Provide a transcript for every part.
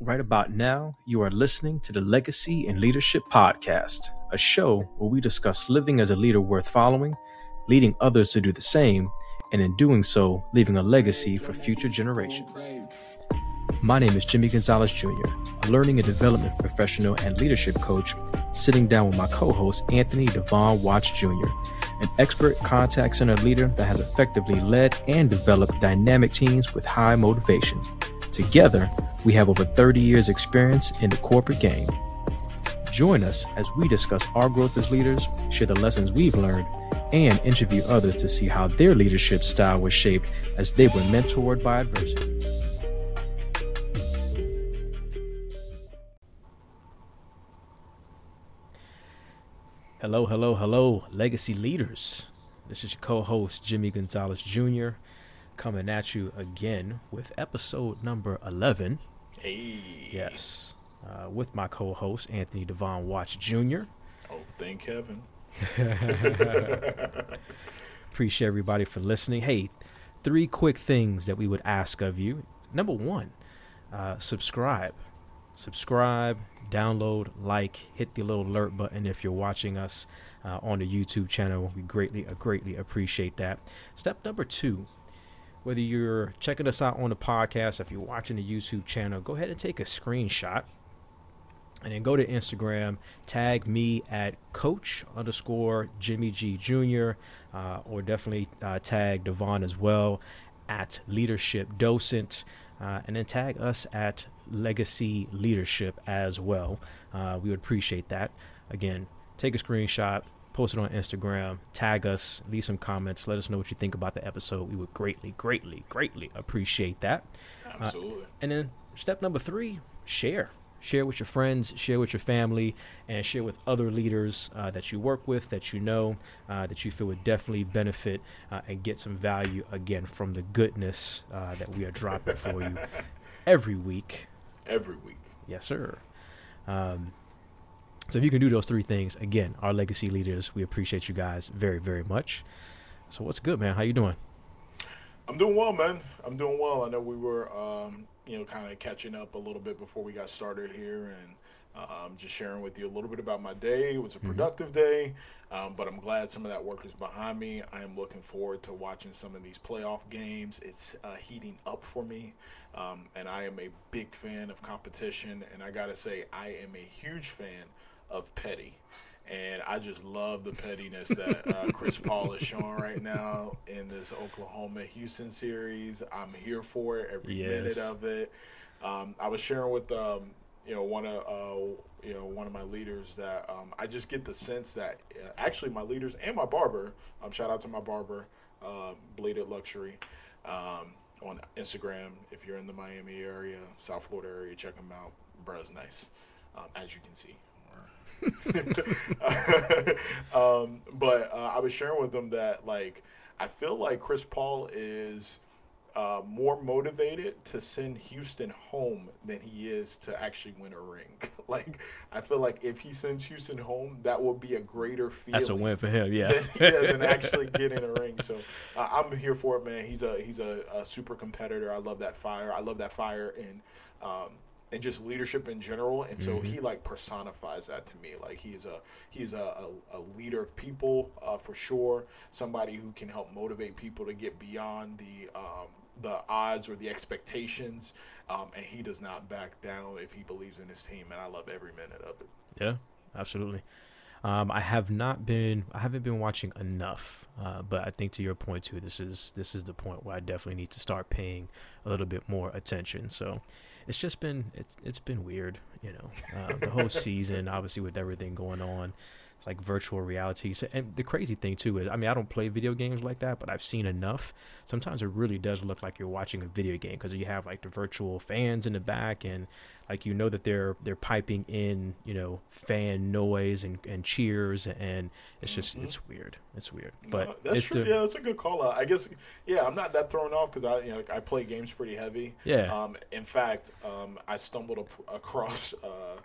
Right about now, you are listening to the Legacy and Leadership Podcast, a show where we discuss living as a leader worth following, leading others to do the same, and in doing so, leaving a legacy for future generations. My name is Jimmy Gonzalez Jr., a learning and development professional and leadership coach, sitting down with my co host, Anthony Devon Watch Jr., an expert contact center leader that has effectively led and developed dynamic teams with high motivation. Together, we have over 30 years' experience in the corporate game. Join us as we discuss our growth as leaders, share the lessons we've learned, and interview others to see how their leadership style was shaped as they were mentored by adversity. Hello, hello, hello, legacy leaders. This is your co host, Jimmy Gonzalez Jr., coming at you again with episode number 11. Hey. Yes. Uh, with my co host, Anthony Devon Watch Jr. Oh, thank heaven. Appreciate everybody for listening. Hey, three quick things that we would ask of you. Number one, uh, subscribe. Subscribe, download, like, hit the little alert button if you're watching us uh, on the YouTube channel. We greatly, uh, greatly appreciate that. Step number two, whether you're checking us out on the podcast, if you're watching the YouTube channel, go ahead and take a screenshot and then go to Instagram, tag me at coach underscore Jimmy G Jr. Uh, or definitely uh, tag Devon as well at leadership docent. Uh, and then tag us at legacy leadership as well. Uh, we would appreciate that. Again, take a screenshot, post it on Instagram, tag us, leave some comments, let us know what you think about the episode. We would greatly, greatly, greatly appreciate that. Absolutely. Uh, and then step number three, share. Share with your friends, share with your family, and share with other leaders uh, that you work with, that you know, uh, that you feel would definitely benefit uh, and get some value again from the goodness uh, that we are dropping for you every week. Every week. Yes, sir. Um, so if you can do those three things, again, our legacy leaders, we appreciate you guys very, very much. So what's good, man? How you doing? I'm doing well, man. I'm doing well. I know we were, um, you know, kind of catching up a little bit before we got started here, and um, just sharing with you a little bit about my day. It was a productive day, um, but I'm glad some of that work is behind me. I am looking forward to watching some of these playoff games. It's uh, heating up for me, um, and I am a big fan of competition. And I gotta say, I am a huge fan of petty. And I just love the pettiness that uh, Chris Paul is showing right now in this Oklahoma Houston series. I'm here for it every Yes. minute of it. Um, I was sharing with um, you know one of uh, you know one of my leaders that um, I just get the sense that uh, actually my leaders and my barber. Um, shout out to my barber, uh, Bladed Luxury, um, on Instagram. If you're in the Miami area, South Florida area, check him out. Bruh's nice, um, as you can see. um, but uh, I was sharing with them that like I feel like Chris Paul is uh, more motivated to send Houston home than he is to actually win a ring. like I feel like if he sends Houston home, that would be a greater feeling. That's a win for him, yeah. than, yeah, than actually getting a ring. So uh, I'm here for it, man. He's a he's a, a super competitor. I love that fire. I love that fire and um, and just leadership in general. And so he like personifies that to me. Like he's a he's a, a, a leader of people uh, for sure. Somebody who can help motivate people to get beyond the um, the odds or the expectations. Um, and he does not back down if he believes in his team. And I love every minute of it. Yeah, absolutely. Um, I have not been, I haven't been watching enough, uh, but I think to your point too, this is this is the point where I definitely need to start paying a little bit more attention. So it's just been it's it's been weird, you know, uh, the whole season, obviously with everything going on. It's like virtual reality. So, and the crazy thing too is, I mean, I don't play video games like that, but I've seen enough. Sometimes it really does look like you're watching a video game because you have like the virtual fans in the back, and like you know that they're they're piping in, you know, fan noise and, and cheers, and it's just it's weird. It's weird, but Uh, that's it's true. the yeah, that's a good call out. I guess. Yeah, I'm not that thrown off because I, you know, I play games pretty heavy. Yeah. Um, in fact, um, I stumbled ap- across. Uh,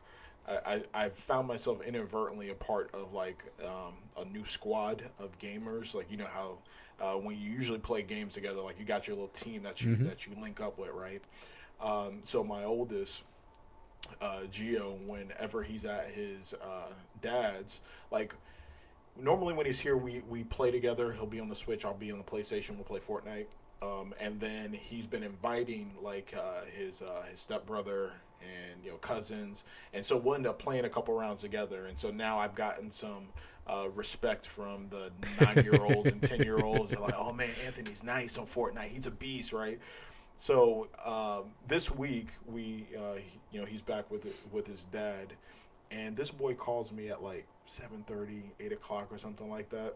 I, I I found myself inadvertently a part of like um, a new squad of gamers. Like you know how uh, when you usually play games together, like you got your little team that you that you link up with, right? Um, so my oldest uh, Geo whenever he's at his uh, dad's. Like normally when he's here, we we play together. He'll be on the Switch. I'll be on the PlayStation. We'll play Fortnite. Um, and then he's been inviting like uh, his uh, his stepbrother and you know cousins, and so we'll end up playing a couple rounds together. And so now I've gotten some uh, respect from the nine year olds and ten year olds. They're like, "Oh man, Anthony's nice on Fortnite. He's a beast, right?" So um, this week we, uh, you know, he's back with with his dad, and this boy calls me at like 7.30, 8 o'clock or something like that,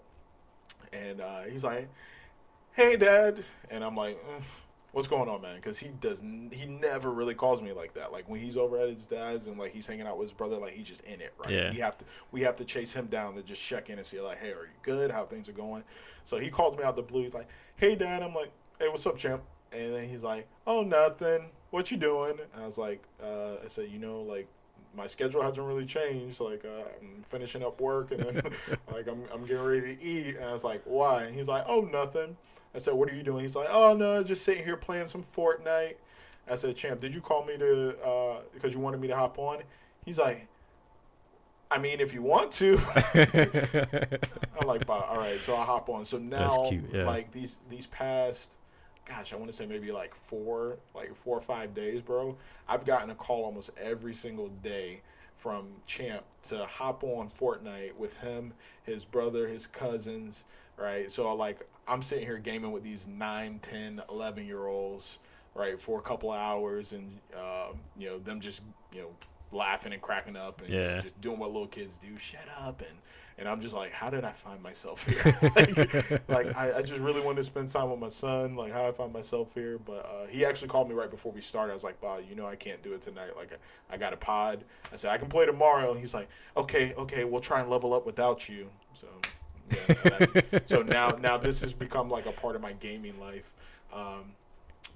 and uh, he's like, "Hey, Dad," and I'm like. Mm what's going on, man? Because he does, he never really calls me like that. Like when he's over at his dad's and like he's hanging out with his brother, like he's just in it, right? Yeah. We have to, we have to chase him down to just check in and see like, hey, are you good? How things are going? So he calls me out the blue. He's like, hey, dad. I'm like, hey, what's up, champ? And then he's like, oh, nothing. What you doing? And I was like, uh, I said, you know, like my schedule hasn't really changed. Like uh, I'm finishing up work and then like I'm I'm getting ready to eat. And I was like, why? And he's like, oh, nothing. I said, what are you doing? He's like, oh no, just sitting here playing some Fortnite. I said, champ, did you call me to uh, because you wanted me to hop on? He's like, I mean, if you want to. I'm like, all right, so I hop on. So now, cute, yeah. like these these past, gosh, I want to say maybe like four, like four or five days, bro. I've gotten a call almost every single day from Champ to hop on Fortnite with him, his brother, his cousins, right? So like I'm sitting here gaming with these 9, 10, 11 year olds, right, for a couple of hours, and um, you know them just you know laughing and cracking up and Yeah. just doing what little kids do. Shut up and. And I'm just like, how did I find myself here? like, like, I, I just really wanted to spend time with my son. Like, how I find myself here. But uh, he actually called me right before we started. I was like, Bob, you know, I can't do it tonight. Like, I, I got a pod. I said, I can play tomorrow. And he's like, okay, okay, we'll try and level up without you. So, yeah, so now, now this has become like a part of my gaming life. Um,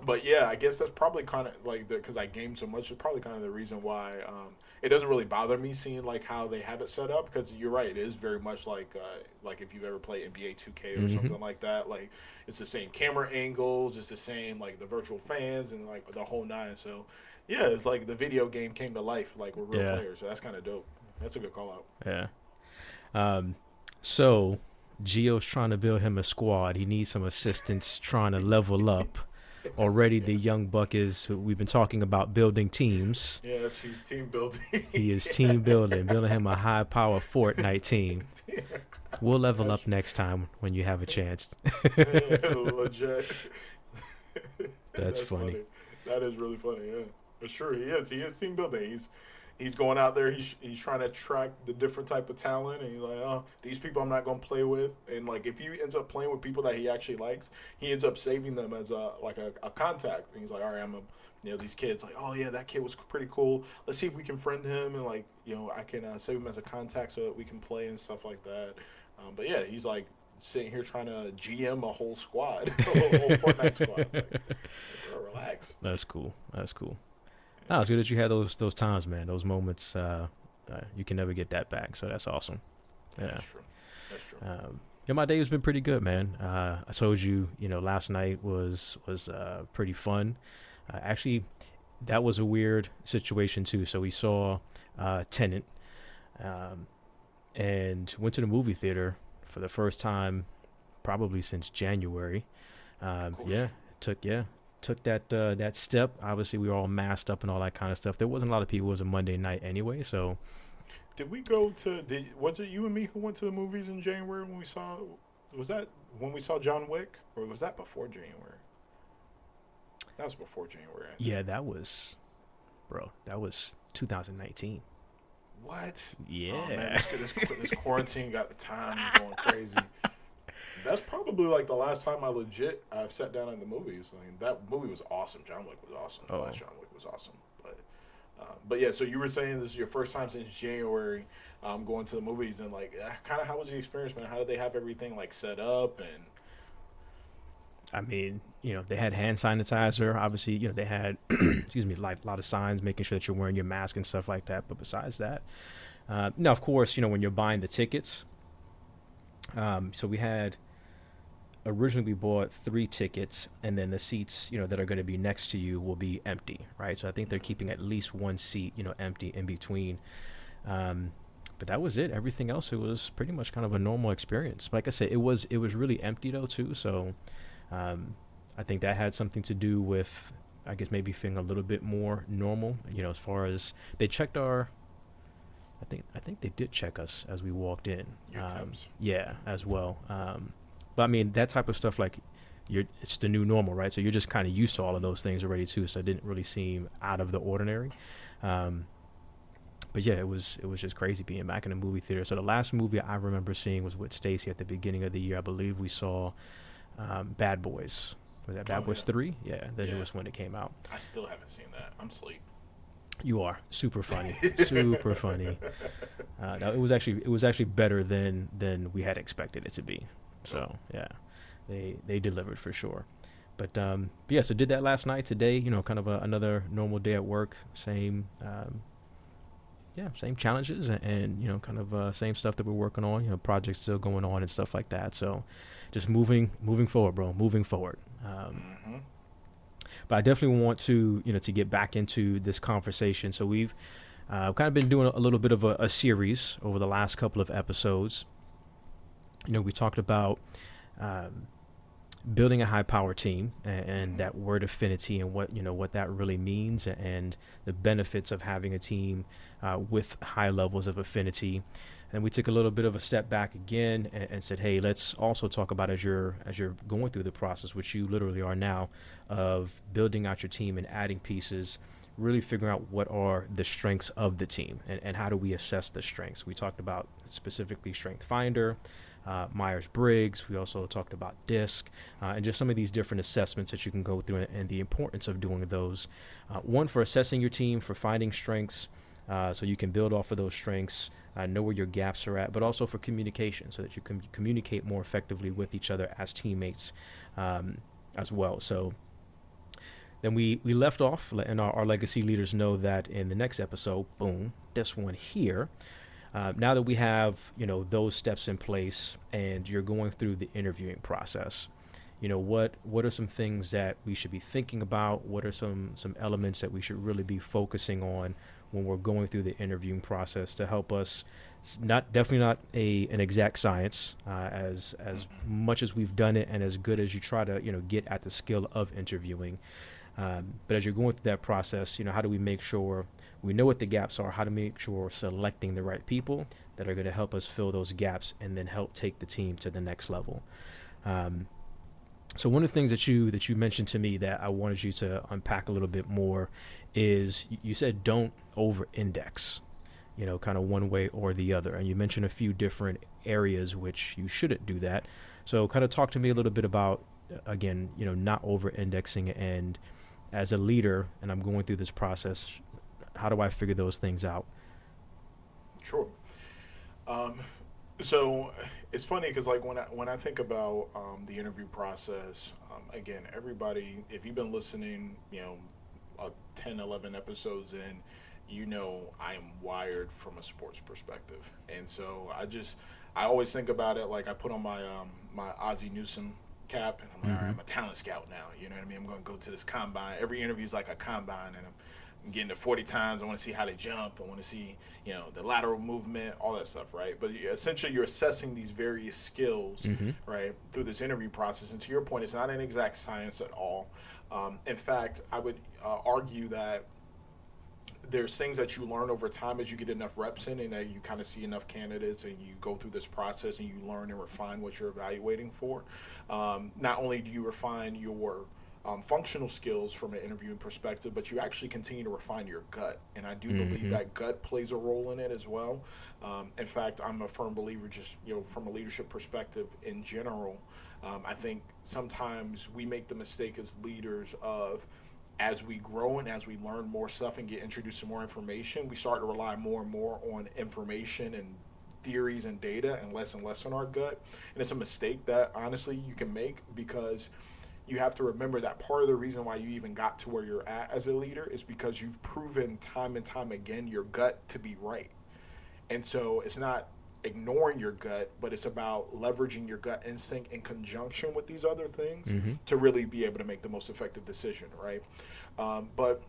but yeah, I guess that's probably kind of like because I game so much. It's probably kind of the reason why um, it doesn't really bother me seeing like how they have it set up. Because you're right, it is very much like uh, like if you've ever played NBA 2K or Mhm. something like that. Like it's the same camera angles, it's the same like the virtual fans and like the whole nine. So yeah, it's like the video game came to life like with real Yeah. players. So that's kind of dope. That's a good call out. Yeah. Um, so Geo's trying to build him a squad. He needs some assistance trying to level up. Already, the young buck is. We've been talking about building teams. Yeah, he's team building. He is team building, building him a high power Fortnite team. We'll level up next time when you have a chance. Legit. That's funny. That is really funny. Yeah, but sure he is. He is team building. He's he's going out there. He's he's trying to attract the different type of talent, and he's like, oh, these people I'm not going to play with. And like if he ends up playing with people that he actually likes, he ends up saving them as a like a, a contact. And he's like, all right, I'm a you know these kids like, oh yeah, that kid was pretty cool. Let's see if we can friend him, and like you know I can uh, save him as a contact so that we can play and stuff like that. Um, but yeah, he's like sitting here trying to GM a whole squad, a whole, whole Fortnite squad. Like, relax. That's cool. That's cool. No, it's good that you had those those times, man. Those moments. Uh, uh, you can never get that back. So that's awesome. Yeah. That's true. That's true. Um, yeah, my day has been pretty good, man. Uh, I told you, you know, last night was was uh, pretty fun. Uh, actually, that was a weird situation too. So we saw uh, Tenet, um, and went to the movie theater for the first time, probably since January. Um, yeah, took yeah took that uh, that step. Obviously, we were all masked up and all that kind of stuff. There wasn't a lot of people. It was a Monday night anyway, so Did we go to? Did was it you and me who went to the movies in January when we saw? Was that when we saw John Wick, or was that before January? That was before January. Yeah, that was, bro, that was 2019. What? Yeah. Oh, man, this, this, this quarantine got the time going crazy. That's probably like the last time I legit I've sat down in the movies. I mean, that movie was awesome. John Wick was awesome. Oh. last John Wick was awesome. But, uh, but yeah. So you were saying this is your first time since January um, going to the movies, and like, kind of how was the experience, man? How did they have everything like set up and? I mean, you know, they had hand sanitizer. Obviously, you know, they had, excuse me, like a lot of signs making sure that you're wearing your mask and stuff like that. But besides that, uh, now, of course, you know, when you're buying the tickets, um, so we had originally we bought three tickets, and then the seats, you know, that are going to be next to you will be empty, right? So I think they're keeping at least one seat, you know, empty in between. Um, but that was it. Everything else, it was pretty much kind of a normal experience. Like I said, it was it was really empty though too. So um, I think that had something to do with, I guess maybe feeling a little bit more normal. You know, as far as they checked our I think I think they did check us as we walked in. Um, yeah, as well. Um, but I mean that type of stuff like you're it's the new normal, right? So you're just kind of used to all of those things already too. So it didn't really seem out of the ordinary. Um, but yeah, it was it was just crazy being back in the movie theater. So the last movie I remember seeing was with Stacy at the beginning of the year. I believe we saw um, Bad Boys. Was that Bad Oh, Boys yeah. three? Yeah, the Yeah. newest one that came out. I still haven't seen that. I'm asleep. You are super funny, super funny. Uh, no, it was actually it was actually better than than we had expected it to be. So yeah, they they delivered for sure. But um, but yeah, so did that last night. Today, you know, kind of a, another normal day at work. Same, um, yeah, same challenges and, and you know, kind of uh, same stuff that we're working on. You know, projects still going on and stuff like that. So just moving moving forward, bro. Moving forward. Um, hmm but I definitely want to, you know, to get back into this conversation. So we've uh, kind of been doing a, a little bit of a, a series over the last couple of episodes. You know, we talked about um, building a high power team and, and that word affinity and what you know what that really means and the benefits of having a team uh, with high levels of affinity. And we took a little bit of a step back again and, and said, "Hey, let's also talk about as you're as you're going through the process, which you literally are now, of building out your team and adding pieces, really figuring out what are the strengths of the team and, and how do we assess the strengths. We talked about specifically Strength Finder, uh, Myers Briggs. We also talked about DISC uh, and just some of these different assessments that you can go through and, the importance of doing those. Uh, one, for assessing your team, for finding strengths. Uh, so you can build off of those strengths, uh, know where your gaps are at, but also for communication, so that you can communicate more effectively with each other as teammates um, as well. So then we, we left off, le- and our, our legacy leaders know that in the next episode, boom, this one here. Uh, now that we have you know those steps in place, and you're going through the interviewing process, you know what what are some things that we should be thinking about? What are some some elements that we should really be focusing on when we're going through the interviewing process to help us? s- Not definitely not a an exact science uh, as as much as we've done it and as good as you try to you know get at the skill of interviewing. Um, but as you're going through that process, you know, how do we make sure we know what the gaps are? How to make sure we're selecting the right people that are going to help us fill those gaps and then help take the team to the next level. Um, so one of the things that you that you mentioned to me that I wanted you to unpack a little bit more is you said don't over-index, you know, kind of one way or the other, and you mentioned a few different areas which you shouldn't do that. So kind of talk to me a little bit about uh, again, you know, not over-indexing and as a leader, and I'm going through this process. How do I figure those things out? Sure. Um, so it's funny because like when I when I think about um, the interview process, um, again, everybody, if you've been listening, you know, uh, 10, 11 episodes in, you know I am wired from a sports perspective, and so I just I always think about it like I put on my um, my Ozzie Newsome cap, and I'm like, all right, I'm a talent scout now. You know what I mean? I'm going to go to this combine. Every interview is like a combine, and I'm getting to 40 times. I want to see how they jump. I want to see, you know, the lateral movement, all that stuff, right? But essentially, you're assessing these various skills, right, through this interview process. And to your point, it's not an exact science at all. Um, in fact, I would uh, argue that there's things that you learn over time as you get enough reps in and that you kind of see enough candidates and you go through this process and you learn and refine what you're evaluating for. Um, not only do you refine your um, functional skills from an interviewing perspective, but you actually continue to refine your gut. And I do believe that gut plays a role in it as well. Um, in fact, I'm a firm believer, just you know, from a leadership perspective in general. Um, I think sometimes we make the mistake as leaders of as we grow and as we learn more stuff and get introduced to more information, we start to rely more and more on information and theories and data and less and less on our gut. And it's a mistake that honestly you can make because you have to remember that part of the reason why you even got to where you're at as a leader is because you've proven time and time again your gut to be right. And so it's not ignoring your gut, but it's about leveraging your gut instinct in conjunction with these other things Mm-hmm. to really be able to make the most effective decision, right? Um, but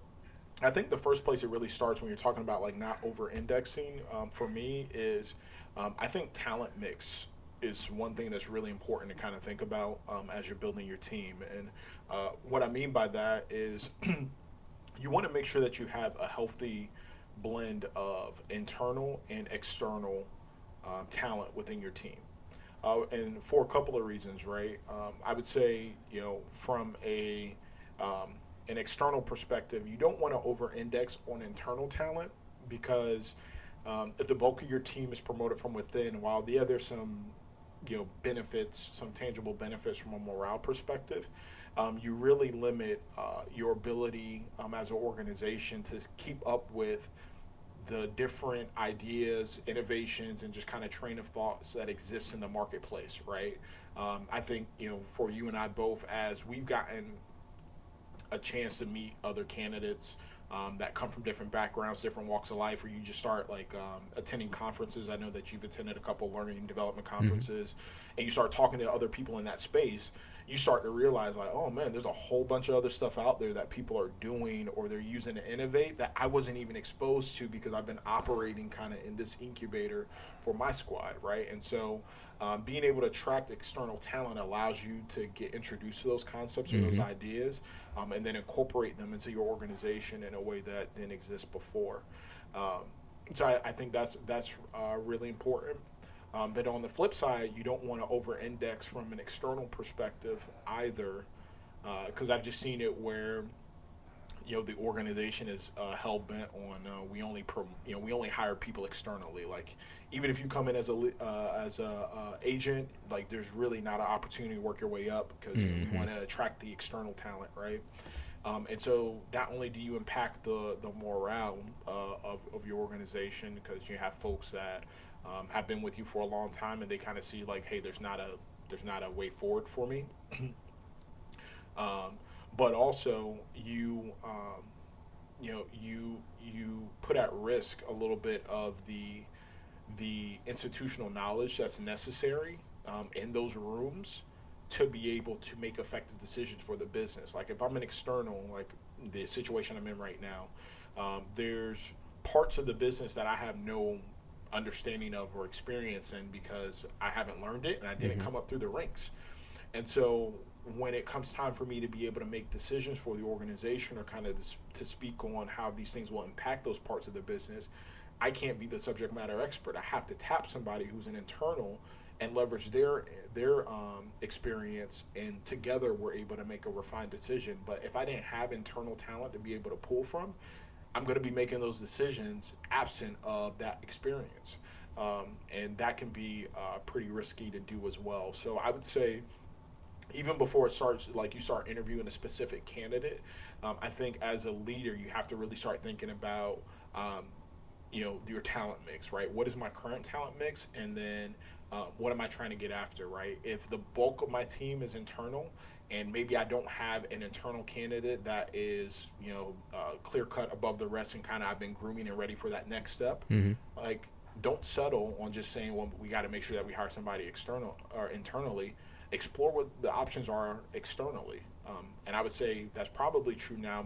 I think the first place it really starts when you're talking about like not over indexing um, for me is um, I think talent mix is one thing that's really important to kind of think about um, as you're building your team. And uh, what I mean by that is you want to make sure that you have a healthy blend of internal and external um, talent within your team. Uh, and for a couple of reasons, right? Um, I would say, you know, from a um, an external perspective, you don't want to over-index on internal talent because um, if the bulk of your team is promoted from within, while yeah, there's some you know benefits, some tangible benefits from a morale perspective, um, you really limit uh, your ability um, as an organization to keep up with the different ideas, innovations, and just kind of train of thoughts that exists in the marketplace, right? Um, I think you know for you and I both, as we've gotten a chance to meet other candidates um, that come from different backgrounds, different walks of life, or you just start like um, attending conferences. I know that you've attended a couple learning and development conferences, and you start talking to other people in that space. You start to realize, like, oh man, there's a whole bunch of other stuff out there that people are doing or they're using to innovate that I wasn't even exposed to because I've been operating kind of in this incubator for my squad, right? And so, um, being able to attract external talent allows you to get introduced to those concepts or those ideas, um, and then incorporate them into your organization in a way that didn't exist before. Um, so I, I think that's that's uh, really important. Um, but on the flip side, you don't want to over-index from an external perspective either, because I've just seen it where you know the organization is uh, hell bent on uh, we only prom- you know we only hire people externally. Like even if you come in as a uh, as a uh, agent, like there's really not an opportunity to work your way up because Mhm. we want to attract the external talent, right? Um, and so not only do you impact the the morale uh, of of your organization because you have folks that um, have been with you for a long time and they kind of see like, hey, there's not a there's not a way forward for me. um, but also you um, you know you you put at risk a little bit of the the institutional knowledge that's necessary um, in those rooms to be able to make effective decisions for the business. Like if I'm an external, like the situation I'm in right now, um, there's parts of the business that I have no understanding of or experience in because I haven't learned it and I didn't Mhm. come up through the ranks. And so when it comes time for me to be able to make decisions for the organization or kind of to, to speak on how these things will impact those parts of the business, I can't be the subject matter expert. I have to tap somebody who's an internal and leverage their their um, experience, and together we're able to make a refined decision. But if I didn't have internal talent to be able to pull from, I'm going to be making those decisions absent of that experience, um, and that can be uh, pretty risky to do as well. So I would say even before it starts, like you start interviewing a specific candidate, um, I think as a leader, you have to really start thinking about, um, you know, your talent mix, right? What is my current talent mix, and then uh, what am I trying to get after, right? If the bulk of my team is internal, and maybe I don't have an internal candidate that is, you know, uh, clear cut above the rest, and kind of I've been grooming and ready for that next step, Mhm. like don't settle on just saying well we got to make sure that we hire somebody external or internally explore what the options are externally um, and i would say that's probably true now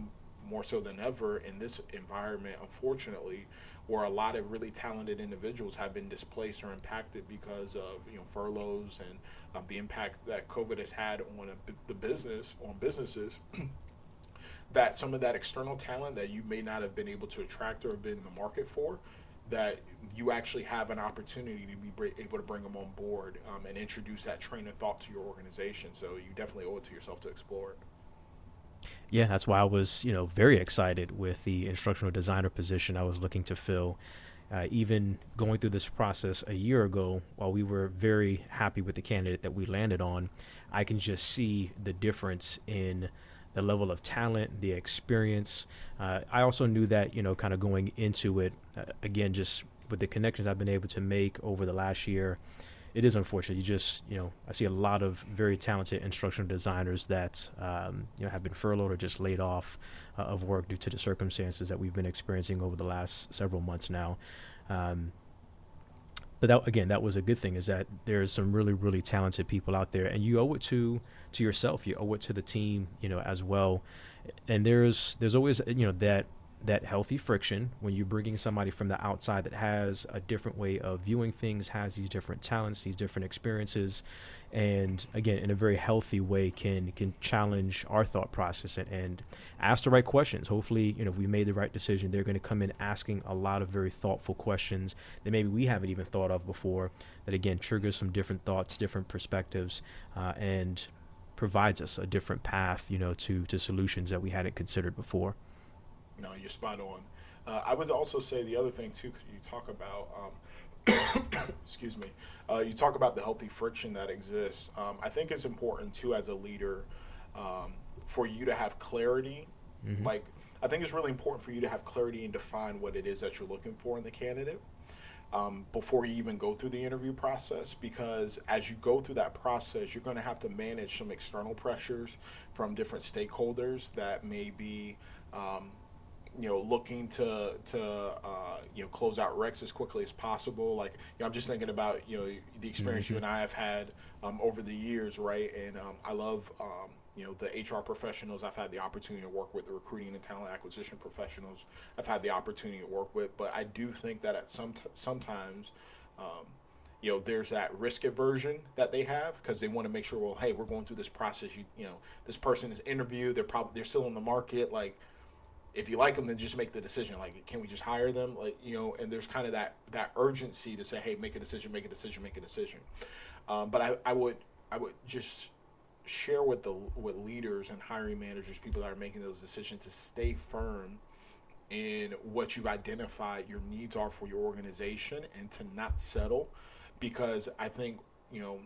more so than ever in this environment unfortunately where a lot of really talented individuals have been displaced or impacted because of you know furloughs and um, the impact that covid has had on a, the business on businesses that some of that external talent that you may not have been able to attract or have been in the market for that you actually have an opportunity to be able to bring them on board um, and introduce that train of thought to your organization. So you definitely owe it to yourself to explore it. Yeah, that's why I was, you know, very excited with the instructional designer position I was looking to fill. Uh, even going through this process a year ago, while we were very happy with the candidate that we landed on, I can just see the difference in the level of talent, the experience. Uh, I also knew that, you know, kind of going into it, uh, again, just with the connections I've been able to make over the last year, it is unfortunate. You just, you know, I see a lot of very talented instructional designers that, um, you know, have been furloughed or just laid off uh, of work due to the circumstances that we've been experiencing over the last several months now. Um, but that, again, that was a good thing. Is that there's some really, really talented people out there, and you owe it to to yourself. You owe it to the team, you know, as well. And there's there's always you know that that healthy friction when you're bringing somebody from the outside that has a different way of viewing things, has these different talents, these different experiences, and again, in a very healthy way, can can challenge our thought process and, and ask the right questions. Hopefully, you know, if we made the right decision, they're going to come in asking a lot of very thoughtful questions that maybe we haven't even thought of before. That again triggers some different thoughts, different perspectives, uh, and provides us a different path, you know, to to solutions that we hadn't considered before. No, you're spot on. Uh, I would also say the other thing too, you talk about, um, excuse me, uh, you talk about the healthy friction that exists. Um, I think it's important too, as a leader, um, for you to have clarity. Mm-hmm. Like, I think it's really important for you to have clarity and define what it is that you're looking for in the candidate. Um, before you even go through the interview process because as you go through that process, you're going to have to manage some external pressures from different stakeholders that may be um, you know, looking to to uh, you know close out reqs as quickly as possible. Like, you know, I'm just thinking about you know the experience mm-hmm. you and I have had um, over the years, right? And um, I love um, you know the HR professionals I've had the opportunity to work with, the recruiting and talent acquisition professionals I've had the opportunity to work with. But I do think that at some t- sometimes. Um, you know, there's that risk aversion that they have because they want to make sure, well, hey, we're going through this process. You, you know, this person is interviewed. They're probably they're still in the market. Like, if you like them, then just make the decision. Like, can we just hire them? Like, you know, and there's kind of that that urgency to say, hey, make a decision, make a decision, make a decision. Um, but I, I would I would just share with the with leaders and hiring managers, people that are making those decisions, to stay firm in what you've identified your needs are for your organization, and to not settle, because I think you know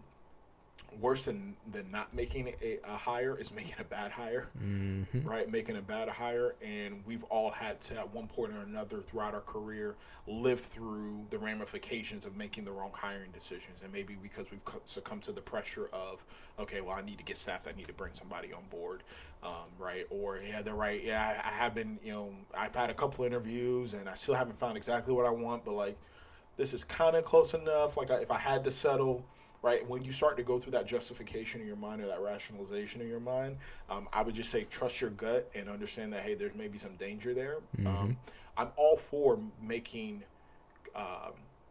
worse than than not making a, a hire is making a bad hire, mm-hmm. right? Making a bad hire, and we've all had to at one point or another throughout our career live through the ramifications of making the wrong hiring decisions, and maybe because we've succumbed to the pressure of, okay, well, I need to get staffed, I need to bring somebody on board, um, right? Or yeah, they're right, yeah, I, I have been, you know, I've had a couple interviews, and I still haven't found exactly what I want, but like, this is kind of close enough. Like, I, if I had to settle right? When you start to go through that justification in your mind or that rationalization in your mind, um, I would just say trust your gut and understand that hey, there's maybe some danger there. Mm-hmm. Um, I'm all for making. Uh,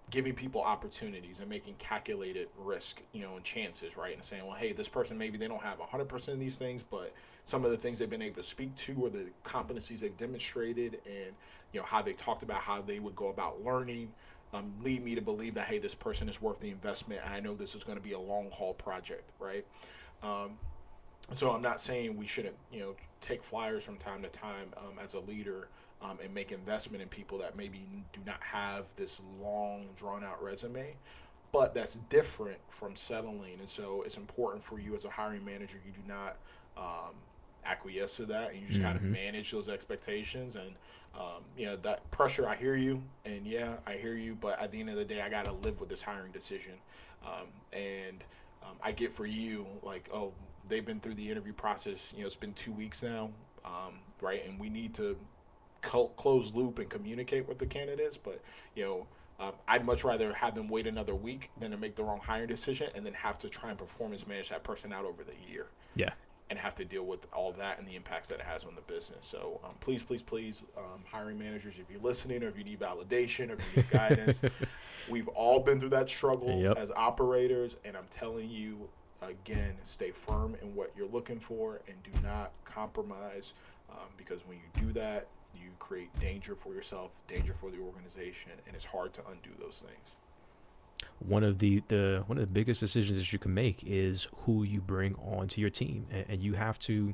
giving people opportunities and making calculated risk, you know, and chances, right? And saying, well, hey, this person maybe they don't have 100% of these things, but some of the things they've been able to speak to or the competencies they've demonstrated and, you know, how they talked about how they would go about learning, um, lead me to believe that hey, this person is worth the investment, I know this is going to be a long haul project, right? Um, so I'm not saying we shouldn't, you know, take flyers from time to time um, as a leader um, and make investment in people that maybe do not have this long, drawn out resume. But that's different from settling, and so it's important for you as a hiring manager. You do not um, acquiesce to that, and you just mm-hmm. kind of manage those expectations and um, you know that pressure i hear you and yeah i hear you but at the end of the day i got to live with this hiring decision um, and um, i get for you like oh they've been through the interview process you know it's been two weeks now um, right and we need to co- close loop and communicate with the candidates but you know um, I'd much rather have them wait another week than to make the wrong hiring decision and then have to try and performance manage that person out over the year. Yeah and have to deal with all that and the impacts that it has on the business. So um, please, please, please, um, hiring managers, if you're listening or if you need validation or if you need guidance, we've all been through that struggle yep. as operators. And I'm telling you, again, stay firm in what you're looking for and do not compromise um, because when you do that, you create danger for yourself, danger for the organization, and it's hard to undo those things one of the, the one of the biggest decisions that you can make is who you bring onto your team, and, and you have to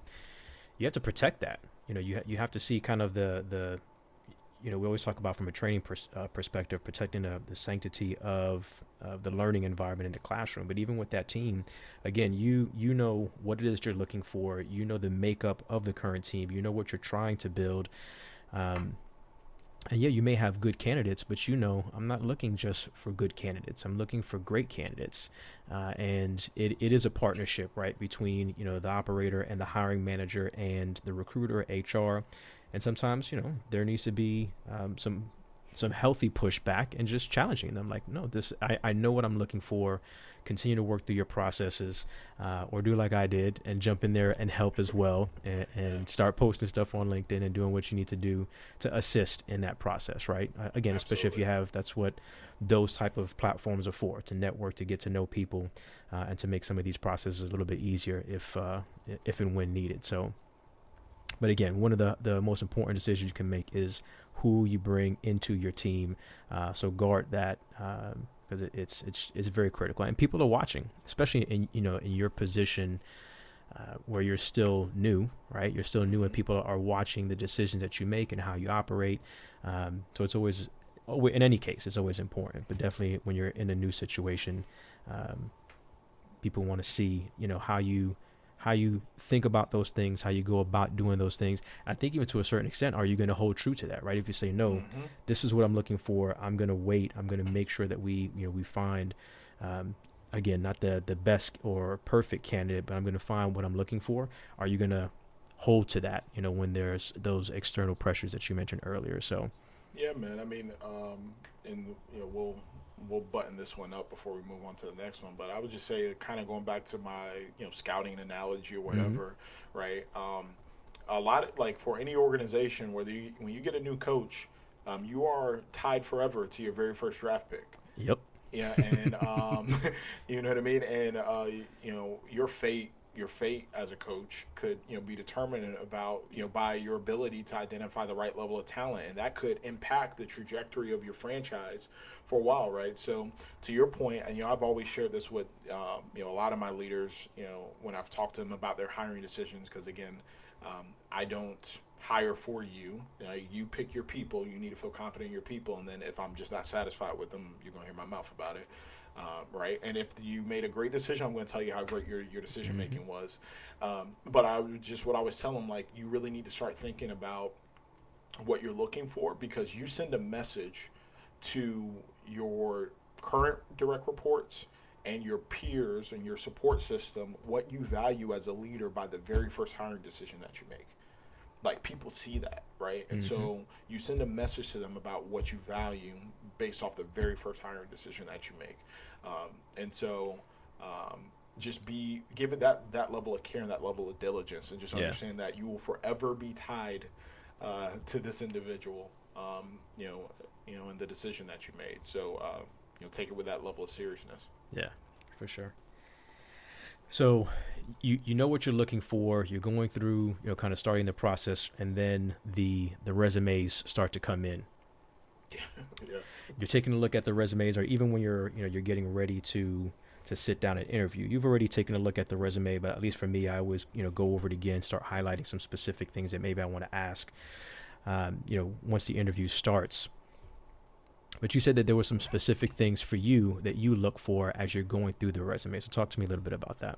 you have to protect that. You know, you ha- you have to see kind of the the you know we always talk about from a training pers- uh, perspective protecting the, the sanctity of of the learning environment in the classroom. But even with that team, again, you you know what it is you're looking for. You know the makeup of the current team. You know what you're trying to build. Um, and yeah, you may have good candidates, but you know, I'm not looking just for good candidates. I'm looking for great candidates. Uh, and it, it is a partnership, right, between, you know, the operator and the hiring manager and the recruiter, HR. And sometimes, you know, there needs to be um, some some healthy pushback and just challenging them like no this I, I know what i'm looking for. Continue to work through your processes uh, or do like i did and jump in there and help as well and, and, start posting stuff on linkedin and doing what you need to do to assist in that process right? Uh, again Absolutely. especially if you have that's what those type of platforms are for to network to get to know people uh, and to make some of these processes a little bit easier if uh, if and when needed so. But again, one of the, the most important decisions you can make is who you bring into your team. Uh, so guard that because um, it, it's it's it's very critical, and people are watching, especially in you know in your position. Uh, where you're still new, right? You're still new, and people are watching the decisions that you make and how you operate. Um, so it's always, in any case, it's always important. But definitely, when you're in a new situation, um, people want to see, you know, how you how you think about those things, how you go about doing those things. I think even to a certain extent, are you going to hold true to that, right? If you say no, mm-hmm. this is what I'm looking for, I'm going to wait. I'm going to make sure that we, you know, we find, um, again, not the the best or perfect candidate, but I'm going to find what I'm looking for. Are you going to hold to that? You know, when there's those external pressures that you mentioned earlier. So. Yeah, man. I mean, um, and you know, we'll we'll button this one up before we move on to the next one. But I would just say, kind of going back to my you know scouting analogy or mm-hmm. whatever, mm-hmm. right? Um, a lot of, like for any organization, whether you, when you get a new coach, um, you are tied forever to your very first draft pick. Yep. Yeah, and um, you know what I mean, and uh, you know your fate your fate as a coach could you know be determined about you know by your ability to identify the right level of talent and that could impact the trajectory of your franchise for a while right so to your point and you know i've always shared this with um, you know a lot of my leaders you know when i've talked to them about their hiring decisions because again um, i don't hire for you. you, know, you pick your people you need to feel confident in your people and then if i'm just not satisfied with them you're going to hear my mouth about it um, right? And if you made a great decision, I'm going to tell you how great your, your decision making mm-hmm. was. Um, but I would just what I was telling them, like you really need to start thinking about what you're looking for because you send a message to your current direct reports and your peers and your support system what you value as a leader by the very first hiring decision that you make like people see that right and mm-hmm. so you send a message to them about what you value based off the very first hiring decision that you make um, and so um, just be give it that that level of care and that level of diligence and just yeah. understand that you will forever be tied uh, to this individual um, you know you know in the decision that you made so uh, you know take it with that level of seriousness yeah for sure so you you know what you're looking for. You're going through, you know, kind of starting the process, and then the the resumes start to come in. yeah. You're taking a look at the resumes, or even when you're you know you're getting ready to to sit down and interview. You've already taken a look at the resume, but at least for me, I always you know go over it again, start highlighting some specific things that maybe I want to ask. Um, you know, once the interview starts. But you said that there were some specific things for you that you look for as you're going through the resume. So talk to me a little bit about that.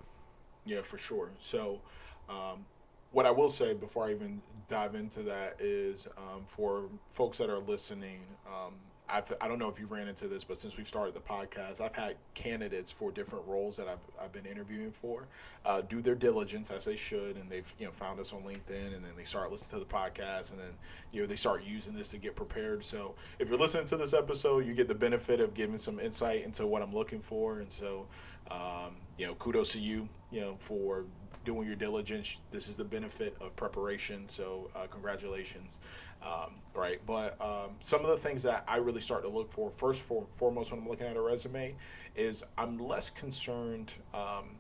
Yeah, for sure. So, um, what I will say before I even dive into that is um, for folks that are listening, um, I've, I don't know if you ran into this, but since we've started the podcast, I've had candidates for different roles that I've, I've been interviewing for uh, do their diligence as they should, and they've you know found us on LinkedIn, and then they start listening to the podcast, and then you know they start using this to get prepared. So if you're listening to this episode, you get the benefit of giving some insight into what I'm looking for, and so um, you know kudos to you, you know for doing your diligence. This is the benefit of preparation. So uh, congratulations. Um, right. But um, some of the things that I really start to look for, first for, foremost, when I'm looking at a resume, is I'm less concerned, um,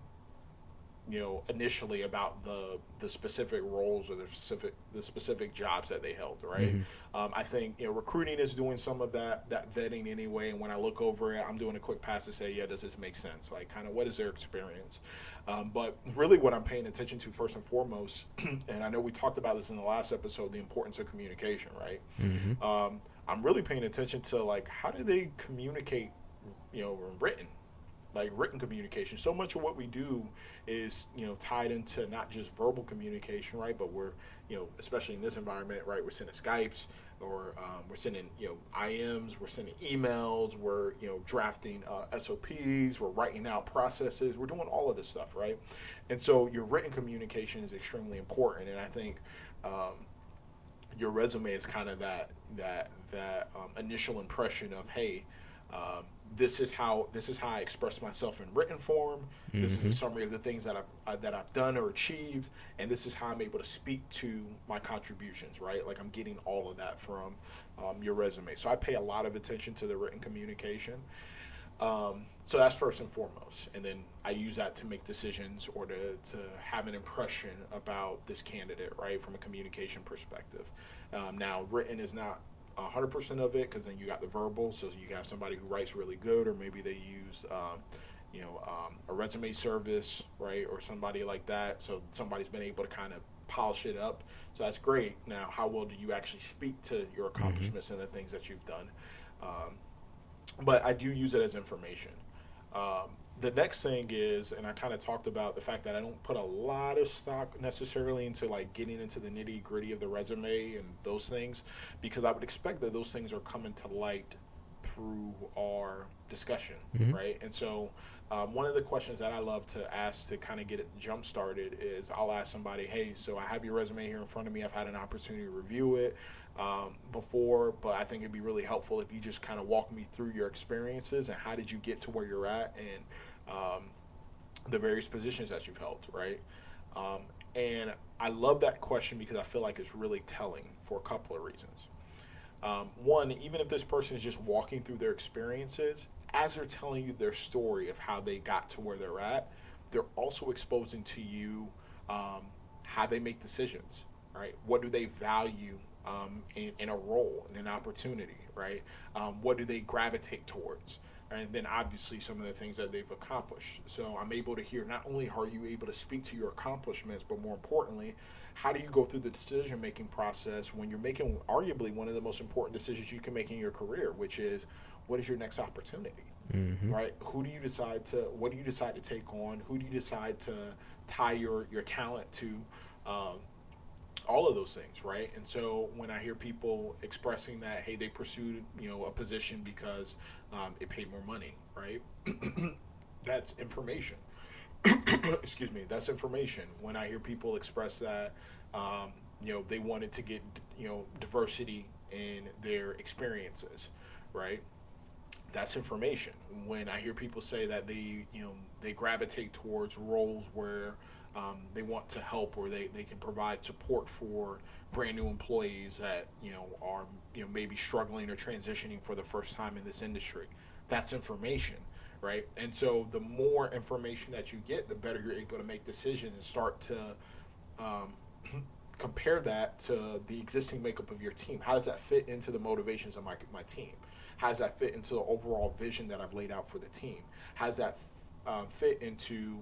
you know, initially about the the specific roles or the specific the specific jobs that they held. Right. Mm-hmm. Um, I think you know recruiting is doing some of that that vetting anyway. And when I look over it, I'm doing a quick pass to say, yeah, does this make sense? Like, kind of, what is their experience? Um, but really, what I'm paying attention to first and foremost, and I know we talked about this in the last episode, the importance of communication, right? Mm-hmm. Um, I'm really paying attention to like how do they communicate, you know, in written, like written communication. So much of what we do is you know tied into not just verbal communication, right? But we're you know, especially in this environment, right? We're sending Skypes or um, we're sending, you know, IMs, we're sending emails, we're, you know, drafting uh, SOPs, we're writing out processes, we're doing all of this stuff, right? And so your written communication is extremely important. And I think um, your resume is kind of that, that, that um, initial impression of hey. Um, this is how this is how I express myself in written form. Mm-hmm. This is a mm-hmm. summary of the things that I've uh, that I've done or achieved, and this is how I'm able to speak to my contributions. Right, like I'm getting all of that from um, your resume. So I pay a lot of attention to the written communication. Um, so that's first and foremost, and then I use that to make decisions or to to have an impression about this candidate, right, from a communication perspective. Um, now, written is not 100% of it because then you got the verbal. So you have somebody who writes really good, or maybe they use, um, you know, um, a resume service, right, or somebody like that. So somebody's been able to kind of polish it up. So that's great. Now, how well do you actually speak to your mm-hmm. accomplishments mm-hmm. and the things that you've done? Um, but I do use it as information. Um, the next thing is, and I kind of talked about the fact that I don't put a lot of stock necessarily into like getting into the nitty gritty of the resume and those things, because I would expect that those things are coming to light through our discussion, mm-hmm. right? And so, um, one of the questions that I love to ask to kind of get it jump started is I'll ask somebody, hey, so I have your resume here in front of me. I've had an opportunity to review it um, before, but I think it'd be really helpful if you just kind of walk me through your experiences and how did you get to where you're at and um, the various positions that you've held, right? Um, and I love that question because I feel like it's really telling for a couple of reasons. Um, one, even if this person is just walking through their experiences, as they're telling you their story of how they got to where they're at, they're also exposing to you um, how they make decisions, right? What do they value um, in, in, a role, in an opportunity, right? Um, what do they gravitate towards? And then obviously some of the things that they've accomplished. So I'm able to hear not only are you able to speak to your accomplishments, but more importantly, how do you go through the decision making process when you're making arguably one of the most important decisions you can make in your career, which is what is your next opportunity? Mm-hmm. Right? Who do you decide to what do you decide to take on? Who do you decide to tie your your talent to? Um, all of those things, right? And so when I hear people expressing that, hey, they pursued you know a position because um, it paid more money, right? that's information. Excuse me, that's information. When I hear people express that, um, you know, they wanted to get you know diversity in their experiences, right? That's information. When I hear people say that they you know they gravitate towards roles where um, they want to help or they, they can provide support for brand new employees that you know are you know maybe struggling or transitioning for the first time in this industry. That's information right? And so the more information that you get the better you're able to make decisions and start to um, compare that to the existing makeup of your team. How does that fit into the motivations of my, my team? How does that fit into the overall vision that i've laid out for the team? How does that um, fit into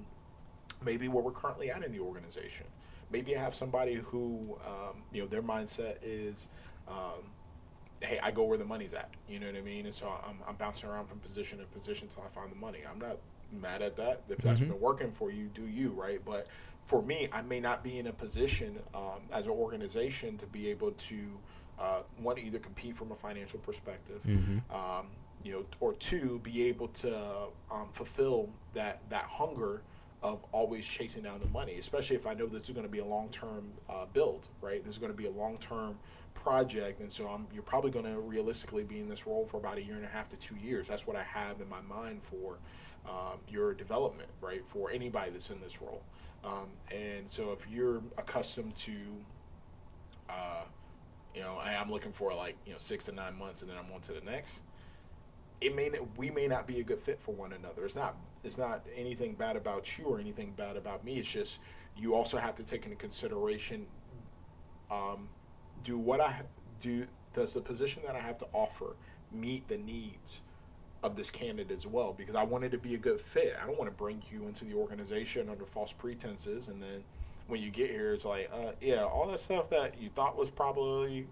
maybe where we're currently at in the organization. Maybe I have somebody who, um, you know, their mindset is, um, hey, I go where the money's at. You know what I mean? And so I'm, I'm bouncing around from position to position until I find the money. I'm not mad at that. If that's mm-hmm. been working for you, do you, right? But for me, I may not be in a position um, as an organization to be able to, uh, one, either compete from a financial perspective, mm-hmm. um, you know, or two, be able to um, fulfill that that hunger of always chasing down the money, especially if I know this is going to be a long term uh, build, right? This is going to be a long term project, and so I'm, you're probably going to realistically be in this role for about a year and a half to two years. That's what I have in my mind for um, your development, right? For anybody that's in this role. Um, and so if you're accustomed to, uh, you know, I'm looking for like, you know, six to nine months and then I'm on to the next, it may we may not be a good fit for one another. It's not it's not anything bad about you or anything bad about me. It's just you also have to take into consideration um, do what I do does the position that I have to offer meet the needs of this candidate as well because I wanted to be a good fit. I don't want to bring you into the organization under false pretenses and then when you get here it's like uh, yeah all that stuff that you thought was probably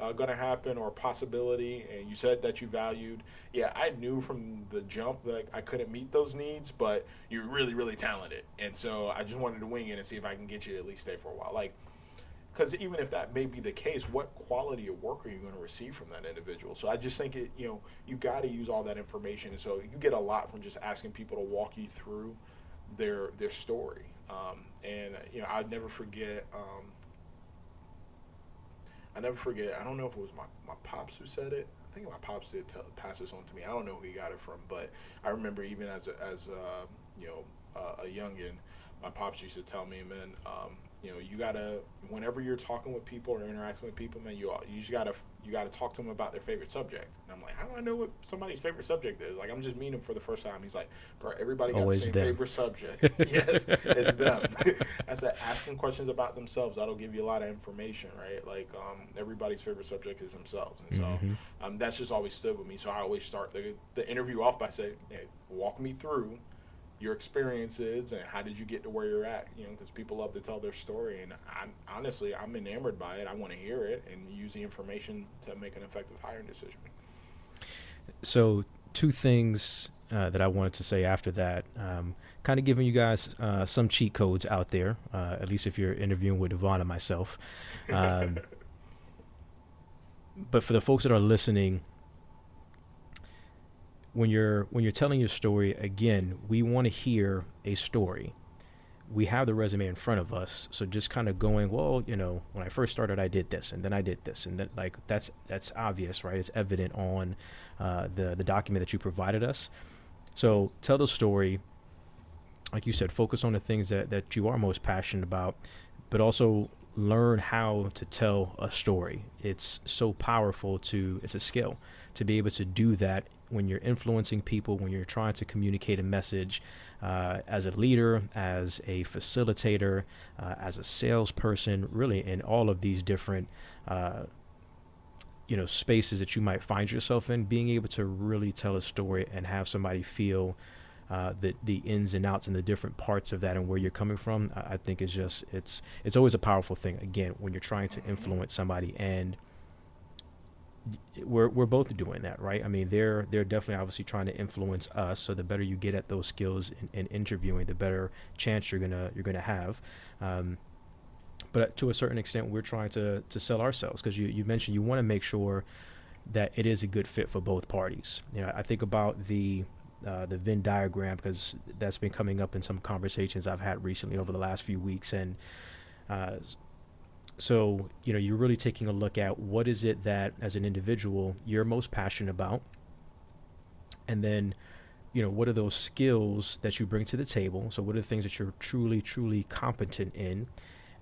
uh, going to happen or possibility, and you said that you valued. Yeah, I knew from the jump that I couldn't meet those needs, but you're really, really talented, and so I just wanted to wing it and see if I can get you to at least stay for a while. Like, because even if that may be the case, what quality of work are you going to receive from that individual? So I just think it, you know, you got to use all that information, and so you get a lot from just asking people to walk you through their their story. Um, and you know, I'd never forget. Um, I never forget. I don't know if it was my, my pops who said it. I think my pops did tell, pass this on to me. I don't know who he got it from, but I remember even as a, as a, you know uh, a youngin, my pops used to tell me, man, um, you know, you gotta whenever you're talking with people or interacting with people, man, you you just gotta you gotta talk to them about their favorite subject. And I'm like, how do I know what somebody's favorite subject is? Like, I'm just meeting them for the first time. He's like, bro, everybody got Always the same them. favorite subject. yes, it's them. I said, asking questions about themselves that'll give you a lot of information, right? Like, um, everybody's favorite subject is themselves, and so mm-hmm. um, that's just always stood with me. So I always start the the interview off by saying, hey, walk me through your experiences and how did you get to where you're at you know because people love to tell their story and i'm honestly i'm enamored by it. I want to hear it and use the information to make an effective hiring decision. So two things uh, that i wanted to say after that um, kind of giving you guys uh, some cheat codes out there uh, at least if you're interviewing with devon and myself um, but for the folks that are listening when you're when you're telling your story again we want to hear a story. We have the resume in front of us so just kind of going well you know when i first started i did this and then i did this and then like that's that's obvious right? It's evident on uh, the the document that you provided us. So tell the story. Like you said focus on the things that that you are most passionate about but also learn how to tell a story. It's so powerful to it's a skill to be able to do that when you're influencing people, when you're trying to communicate a message uh, as a leader, as a facilitator, uh, as a salesperson, really in all of these different uh, you know spaces that you might find yourself in, being able to really tell a story and have somebody feel uh, the the ins and outs and the different parts of that and where you're coming from, I, I think is just it's it's always a powerful thing. Again, when you're trying to influence somebody and we're we're both doing that, right? I mean, they're they're definitely obviously trying to influence us. So the better you get at those skills in, in interviewing, the better chance you're gonna you're gonna have. Um, but to a certain extent, we're trying to to sell ourselves because you you mentioned you want to make sure that it is a good fit for both parties. You know, I think about the uh, the Venn diagram because that's been coming up in some conversations I've had recently over the last few weeks, and uh, so, you know, you're really taking a look at what is it that as an individual you're most passionate about. And then, you know, what are those skills that you bring to the table? So, what are the things that you're truly, truly competent in?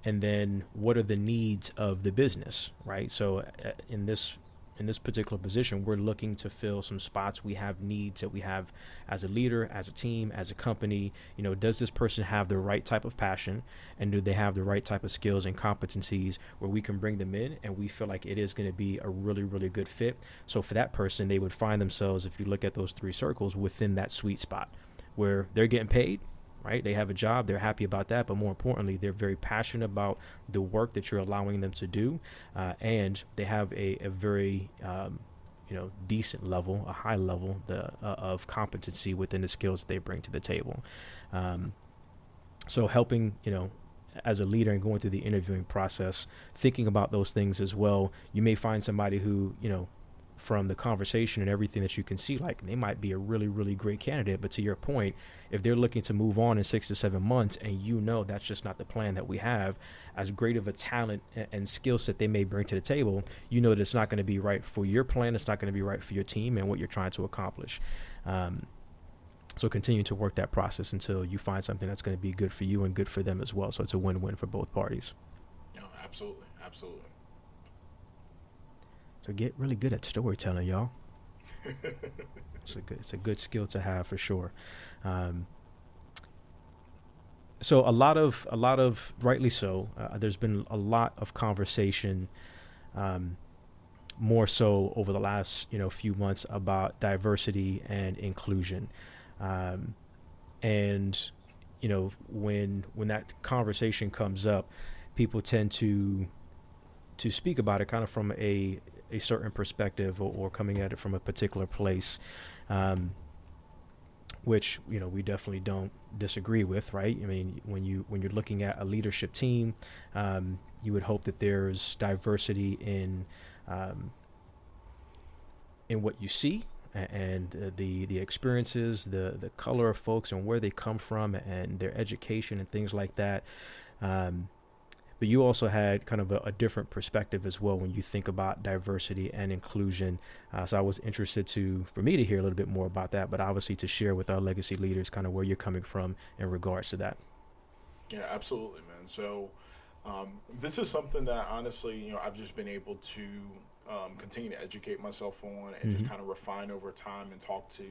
And then, what are the needs of the business, right? So, uh, in this in this particular position, we're looking to fill some spots. We have needs that we have as a leader, as a team, as a company. You know, does this person have the right type of passion and do they have the right type of skills and competencies where we can bring them in and we feel like it is going to be a really, really good fit? So for that person, they would find themselves, if you look at those three circles, within that sweet spot where they're getting paid right? They have a job, they're happy about that, but more importantly, they're very passionate about the work that you're allowing them to do, uh, and they have a, a very um, you know decent level, a high level the, uh, of competency within the skills they bring to the table. Um, so helping you know as a leader and going through the interviewing process, thinking about those things as well. You may find somebody who you know from the conversation and everything that you can see, like they might be a really, really great candidate. But to your point, if they're looking to move on in six to seven months and you know that's just not the plan that we have, as great of a talent and, skill set they may bring to the table, you know that it's not going to be right for your plan, it's not going to be right for your team and what you're trying to accomplish. Um, so continue to work that process until you find something that's going to be good for you and good for them as well. So it's a win-win for both parties. No, absolutely, absolutely. So get really good at storytelling, y'all. it's a good, it's a good skill to have for sure. Um, so a lot of a lot of rightly so. Uh, there's been a lot of conversation, um, more so over the last you know few months about diversity and inclusion, um, and you know when when that conversation comes up, people tend to to speak about it kind of from a a certain perspective or, or coming at it from a particular place, um, which you know we definitely don't disagree with, right? I mean, when you when you're looking at a leadership team, um, you would hope that there's diversity in um, in what you see and uh, the the experiences, the the color of folks and where they come from and their education and things like that. Um, but you also had kind of a, a different perspective as well when you think about diversity and inclusion. Uh, so I was interested to, for me to hear a little bit more about that, but obviously to share with our legacy leaders kind of where you're coming from in regards to that. Yeah, absolutely, man. So um, this is something that honestly, you know, I've just been able to um, continue to educate myself on and mm-hmm. just kind of refine over time and talk to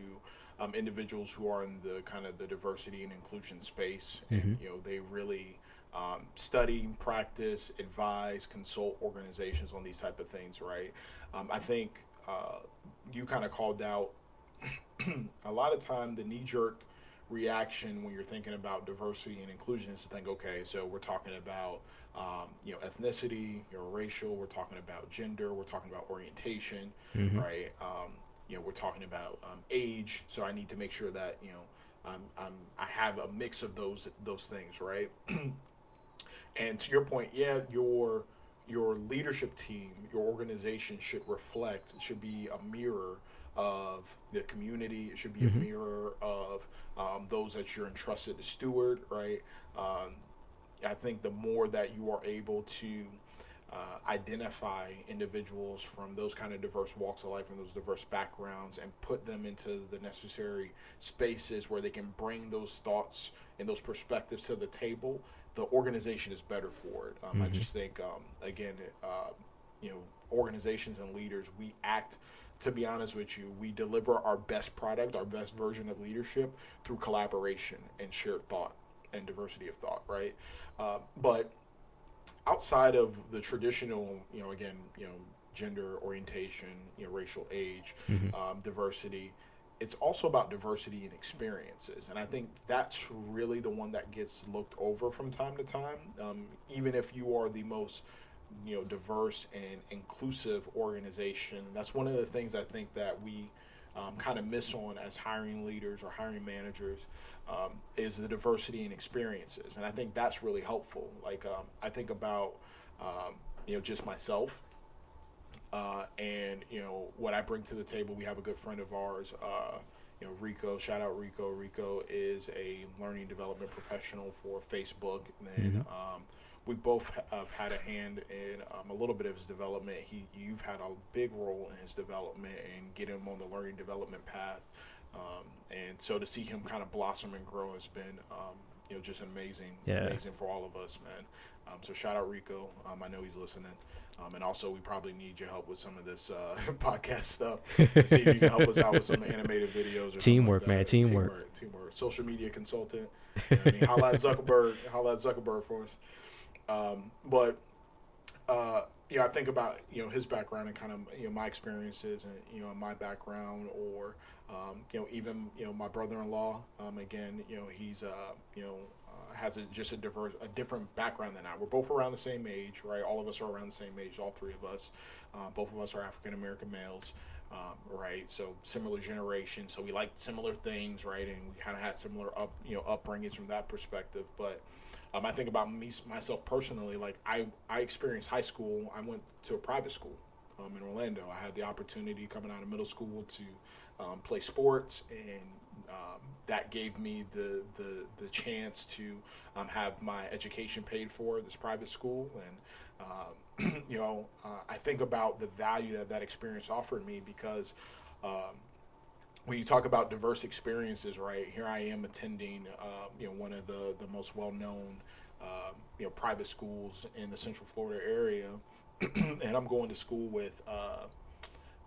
um, individuals who are in the kind of the diversity and inclusion space. Mm-hmm. And, you know, they really um, study, practice, advise, consult organizations on these type of things, right? Um, I think uh, you kind of called out a lot of time the knee jerk reaction when you're thinking about diversity and inclusion is to think, okay, so we're talking about um, you know ethnicity, you know, racial, we're talking about gender, we're talking about orientation, mm-hmm. right? Um, you know, we're talking about um, age, so I need to make sure that you know I'm, I'm I have a mix of those those things, right? And to your point, yeah, your your leadership team, your organization should reflect, it should be a mirror of the community. It should be mm-hmm. a mirror of um, those that you're entrusted to steward, right? Um, I think the more that you are able to uh, identify individuals from those kind of diverse walks of life and those diverse backgrounds and put them into the necessary spaces where they can bring those thoughts and those perspectives to the table the organization is better for it. Um, mm-hmm. I just think, um, again, uh, you know, organizations and leaders, we act. To be honest with you, we deliver our best product, our best version of leadership through collaboration and shared thought and diversity of thought, right? Uh, but outside of the traditional, you know, again, you know, gender orientation, you know, racial age, mm-hmm. um, diversity it's also about diversity and experiences. And I think that's really the one that gets looked over from time to time. Um, even if you are the most you know diverse and inclusive organization, that's one of the things I think that we um, kind of miss on as hiring leaders or hiring managers um, is the diversity and experiences. And I think that's really helpful. Like um, I think about um, you know just myself uh, and you know what I bring to the table. We have a good friend of ours, uh, you know Rico. Shout out Rico. Rico is a learning development professional for Facebook, and mm-hmm. um, we both have had a hand in um, a little bit of his development. He, you've had a big role in his development and get him on the learning development path. Um, and so to see him kind of blossom and grow has been, um, you know, just amazing, yeah. amazing for all of us, man. Um, so shout out Rico. Um, I know he's listening. Um, and also, we probably need your help with some of this uh, podcast stuff. See if you can help us out with some animated videos. teamwork, like man. Teamwork. teamwork. Teamwork. Social media consultant. You know I mean, holla at Zuckerberg. holla at Zuckerberg for us. Um, but uh, yeah, I think about you know his background and kind of you know my experiences and you know my background, or um, you know even you know my brother-in-law. Um, again, you know he's uh, you know has a, just a diverse, a different background than I. We're both around the same age, right? All of us are around the same age, all three of us. Uh, both of us are African American males, um, right? So similar generation, so we like similar things, right? And we kind of had similar up, you know, upbringings from that perspective. But um, I think about me myself personally, like I I experienced high school. I went to a private school um, in Orlando. I had the opportunity coming out of middle school to um, play sports and um, that gave me the, the, the chance to um, have my education paid for this private school. And, um, you know, uh, I think about the value that that experience offered me because um, when you talk about diverse experiences, right, here I am attending, uh, you know, one of the, the most well known, um, you know, private schools in the Central Florida area. and I'm going to school with, uh,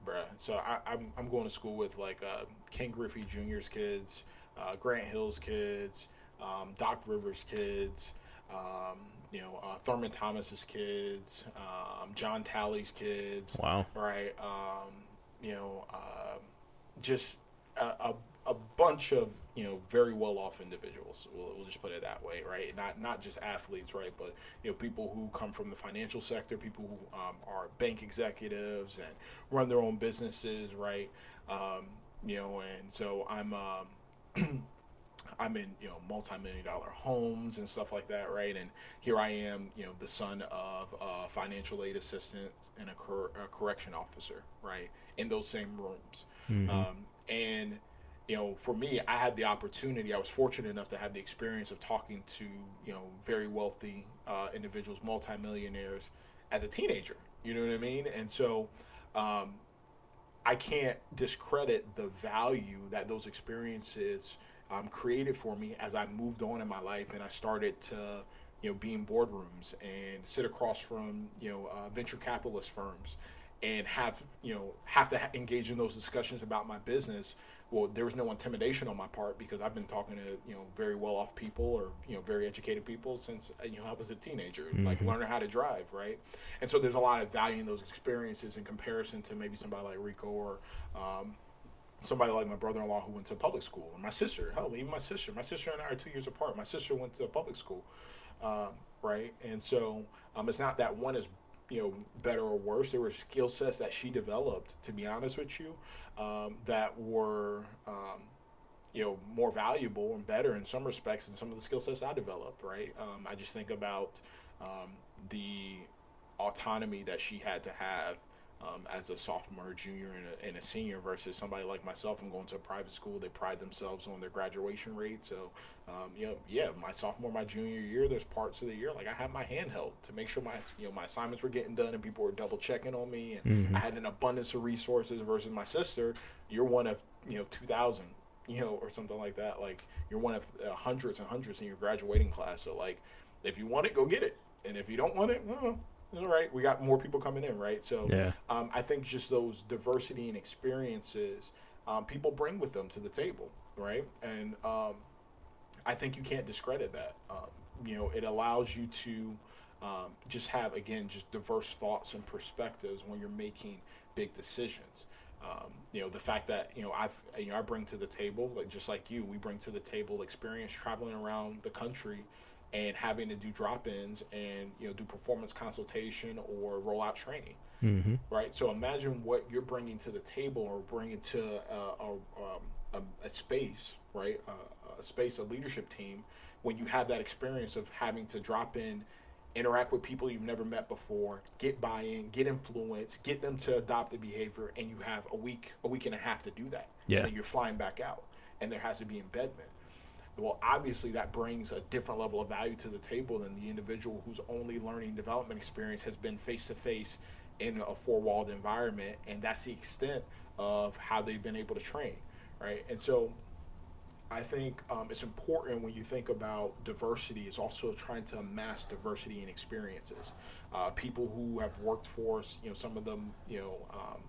bruh. So I, am I'm, I'm going to school with like uh, Ken Griffey Jr.'s kids, uh, Grant Hill's kids, um, Doc Rivers' kids, um, you know, uh, Thurman Thomas's kids, um, John Talley's kids. Wow. Right. Um, you know, uh, just a, a, a bunch of you know very well off individuals. We'll, we'll, just put it that way, right? Not not just athletes, right? But you know people who come from the financial sector, people who um, are bank executives and run their own businesses, right? Um, you know, and so I'm. Um, I'm in, you know, multi-million dollar homes and stuff like that, right? And here I am, you know, the son of a financial aid assistant and a, cor- a correction officer, right? In those same rooms, mm-hmm. um, and you know, for me, I had the opportunity. I was fortunate enough to have the experience of talking to you know very wealthy uh, individuals, multimillionaires, as a teenager. You know what I mean? And so. Um, I can't discredit the value that those experiences um, created for me as I moved on in my life and I started to, you know, be in boardrooms and sit across from, you know, uh, venture capitalist firms and have, you know, have to ha- engage in those discussions about my business well, there was no intimidation on my part because I've been talking to you know very well off people or you know very educated people since uh, you know I was a teenager, mm-hmm. like learning how to drive, right? And so there's a lot of value in those experiences in comparison to maybe somebody like Rico or um, somebody like my brother-in-law who went to public school, or my sister. Hell, even my sister. My sister and I are two years apart. My sister went to public school, um, right? And so um, it's not that one is you know better or worse. There were skill sets that she developed. To be honest with you, um, that were um, you know more valuable and better in some respects than some of the skill sets I developed. Right. Um, I just think about um, the autonomy that she had to have um, as a sophomore, junior, and a, and a, senior versus somebody like myself. I'm going to a private school. They pride themselves on their graduation rate. So, um, you know, yeah, my sophomore, my junior year, there's parts of the year like I had my hand held to make sure my you know my assignments were getting done and people were double checking on me, and mm-hmm. I had an abundance of resources versus my sister. You're one of you know 2,000, you know, or something like that. Like you're one of uh, hundreds and hundreds in your graduating class. So like, if you want it, go get it, and if you don't want it, well all right, we got more people coming in, right? So yeah. um, I think just those diversity and experiences um, people bring with them to the table, right? And um, I think you can't discredit that. Um, you know, it allows you to um, just have again just diverse thoughts and perspectives when you're making big decisions. Um, you know the fact that you know I've you know I bring to the table like just like you we bring to the table experience traveling around the country and having to do drop-ins and you know do performance consultation or rollout training. Mm-hmm. right? So imagine what you're bringing to the table or bringing to a, a, um, a, a space right? A, a space a leadership team when you have that experience of having to drop in interact with people you've never met before get buy-in get influence get them to adopt the behavior and you have a week a week and a half to do that. Yeah. and then you're flying back out and there has to be embedment well, obviously that brings a different level of value to the table than the individual whose only learning development experience has been face to face in a four walled environment, and that's the extent of how they've been able to train, right? And so I think um, it's important when you think about diversity is also trying to amass diversity in experiences. Uh, people who have worked for us, you know, some of them, you know, um,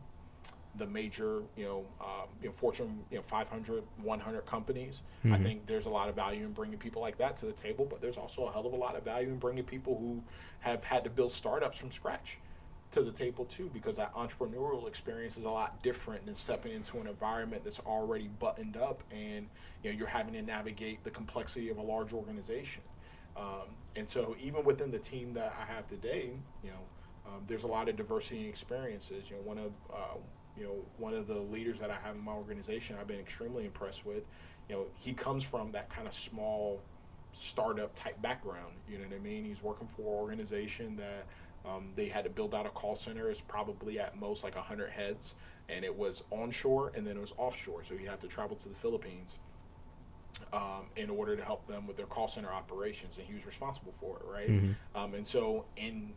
the major, you know, um, you know, Fortune, you know, 500, 100 companies. Mm-hmm. I think there's a lot of value in bringing people like that to the table, but there's also a hell of a lot of value in bringing people who have had to build startups from scratch to the table too, because that entrepreneurial experience is a lot different than stepping into an environment that's already buttoned up, and you know, you're having to navigate the complexity of a large organization. Um, and so, even within the team that I have today, you know, um, there's a lot of diversity and experiences. You know, one of uh, you know, one of the leaders that I have in my organization, I've been extremely impressed with. You know, he comes from that kind of small startup type background. You know what I mean? He's working for an organization that um, they had to build out a call center. It's probably at most like 100 heads, and it was onshore and then it was offshore. So you have to travel to the Philippines um, in order to help them with their call center operations, and he was responsible for it, right? Mm-hmm. Um, and so in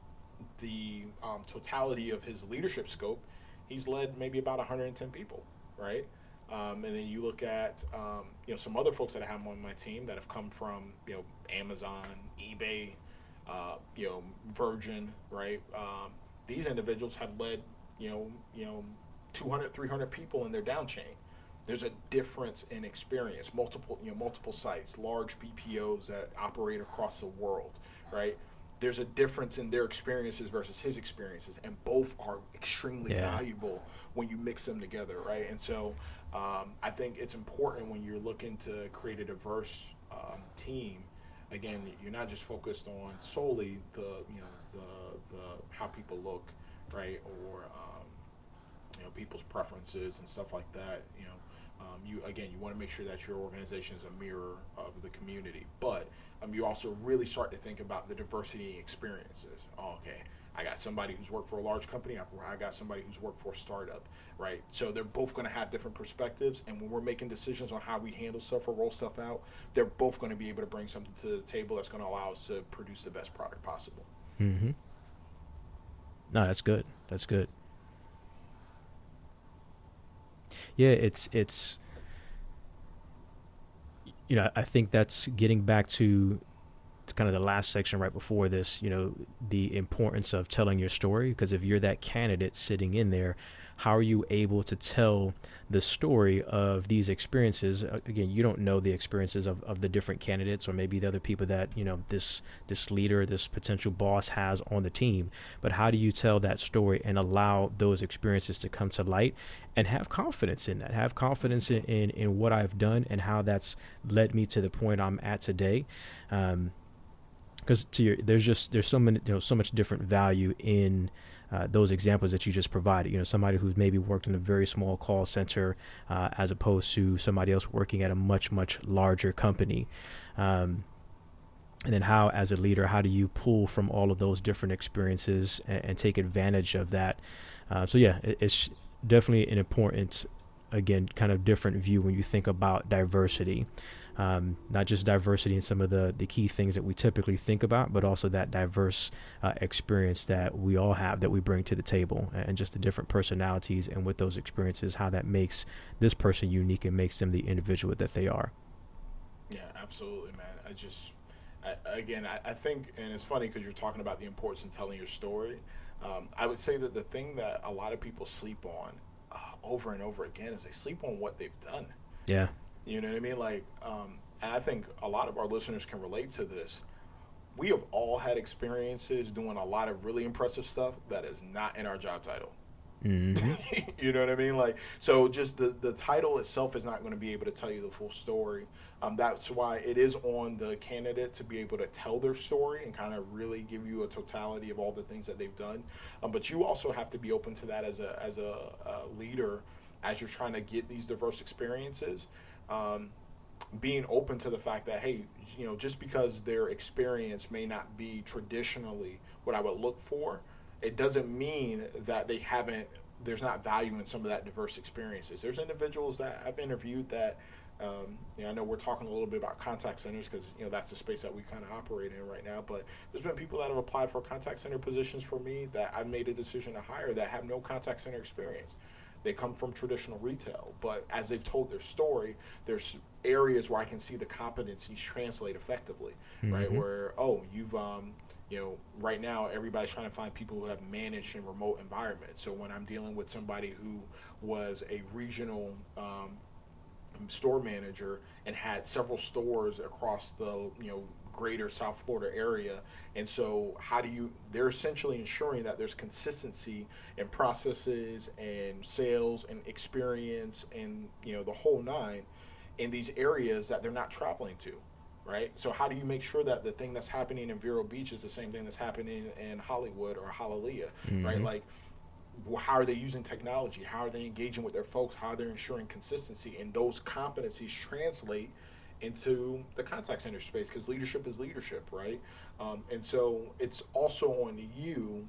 the um, totality of his leadership scope, he's led maybe about 110 people, right? Um, and then you look at um, you know some other folks that I have on my team that have come from you know Amazon, eBay, uh, you know Virgin, right? Um, these individuals have led you know you know 200, 300 people in their down chain. There's a difference in experience, multiple you know multiple sites, large BPOs that operate across the world, right? There's a difference in their experiences versus his experiences, and both are extremely yeah. valuable when you mix them together, right? And so, um, I think it's important when you're looking to create a diverse um, team. Again, you're not just focused on solely the you know the the how people look, right, or um, you know people's preferences and stuff like that. You know, um, you again, you want to make sure that your organization is a mirror of the community, but um, you also really start to think about the diversity experiences. Oh, okay, I got somebody who's worked for a large company. I got somebody who's worked for a startup, right? So they're both going to have different perspectives. And when we're making decisions on how we handle stuff or roll stuff out, they're both going to be able to bring something to the table that's going to allow us to produce the best product possible. Mm-hmm. No, that's good. That's good. Yeah, it's it's you know, I think that's getting back to kind of the last section right before this, you know, the importance of telling your story. Because if you're that candidate sitting in there, how are you able to tell the story of these experiences? Again you don't know the experiences of, of the different candidates or maybe the other people that you know this this leader this potential boss has on the team but how do you tell that story and allow those experiences to come to light and have confidence in that? Have confidence in in, in what i've done and how that's led me to the point i'm at today? Um, because to your there's just there's so many you know so much different value in uh, those examples that you just provided. You know, somebody who's maybe worked in a very small call center uh, as opposed to somebody else working at a much much larger company. Um, and then how, as a leader, how do you pull from all of those different experiences and, and take advantage of that? Uh, so yeah, it, it's definitely an important, again, kind of different view when you think about diversity um, not just diversity in some of the, the key things that we typically think about, but also that diverse uh, experience that we all have that we bring to the table and just the different personalities and with those experiences, how that makes this person unique and makes them the individual that they are. Yeah, absolutely, man. I just, I, again, I, I, think, and it's funny because you're talking about the importance in telling your story. Um, I would say that the thing that a lot of people sleep on uh, over and over again is they sleep on what they've done. Yeah. You know what I mean? Like, um, and I think a lot of our listeners can relate to this. We have all had experiences doing a lot of really impressive stuff that is not in our job title. Mm-hmm. you know what I mean? Like, so just the the title itself is not going to be able to tell you the full story. Um, that's why it is on the candidate to be able to tell their story and kind of really give you a totality of all the things that they've done. Um, but you also have to be open to that as a as a, a leader as you're trying to get these diverse experiences um, being open to the fact that hey you know just because their experience may not be traditionally what i would look for it doesn't mean that they haven't there's not value in some of that diverse experiences there's individuals that i've interviewed that um, you know, I know we're talking a little bit about contact centers because you know that's the space that we kind of operate in right now. But there's been people that have applied for contact center positions for me that I've made a decision to hire that have no contact center experience. They come from traditional retail, but as they've told their story, there's areas where I can see the competencies translate effectively, mm-hmm. right? Where oh, you've um, you know, right now everybody's trying to find people who have managed in remote environments. So when I'm dealing with somebody who was a regional um, store manager and had several stores across the you know greater South Florida area. And so, how do you? They're essentially ensuring that there's consistency in processes and sales and experience and you know the whole nine in these areas that they're not traveling to. Right. So how do you make sure that the thing that's happening in Vero Beach is the same thing that's happening in Hollywood or Hialeah? Mm-hmm. Right. Like how are they using technology? How are they engaging with their folks? How they're they ensuring consistency? And those competencies translate into the contact center space because leadership is leadership, right? Um, and so it's also on you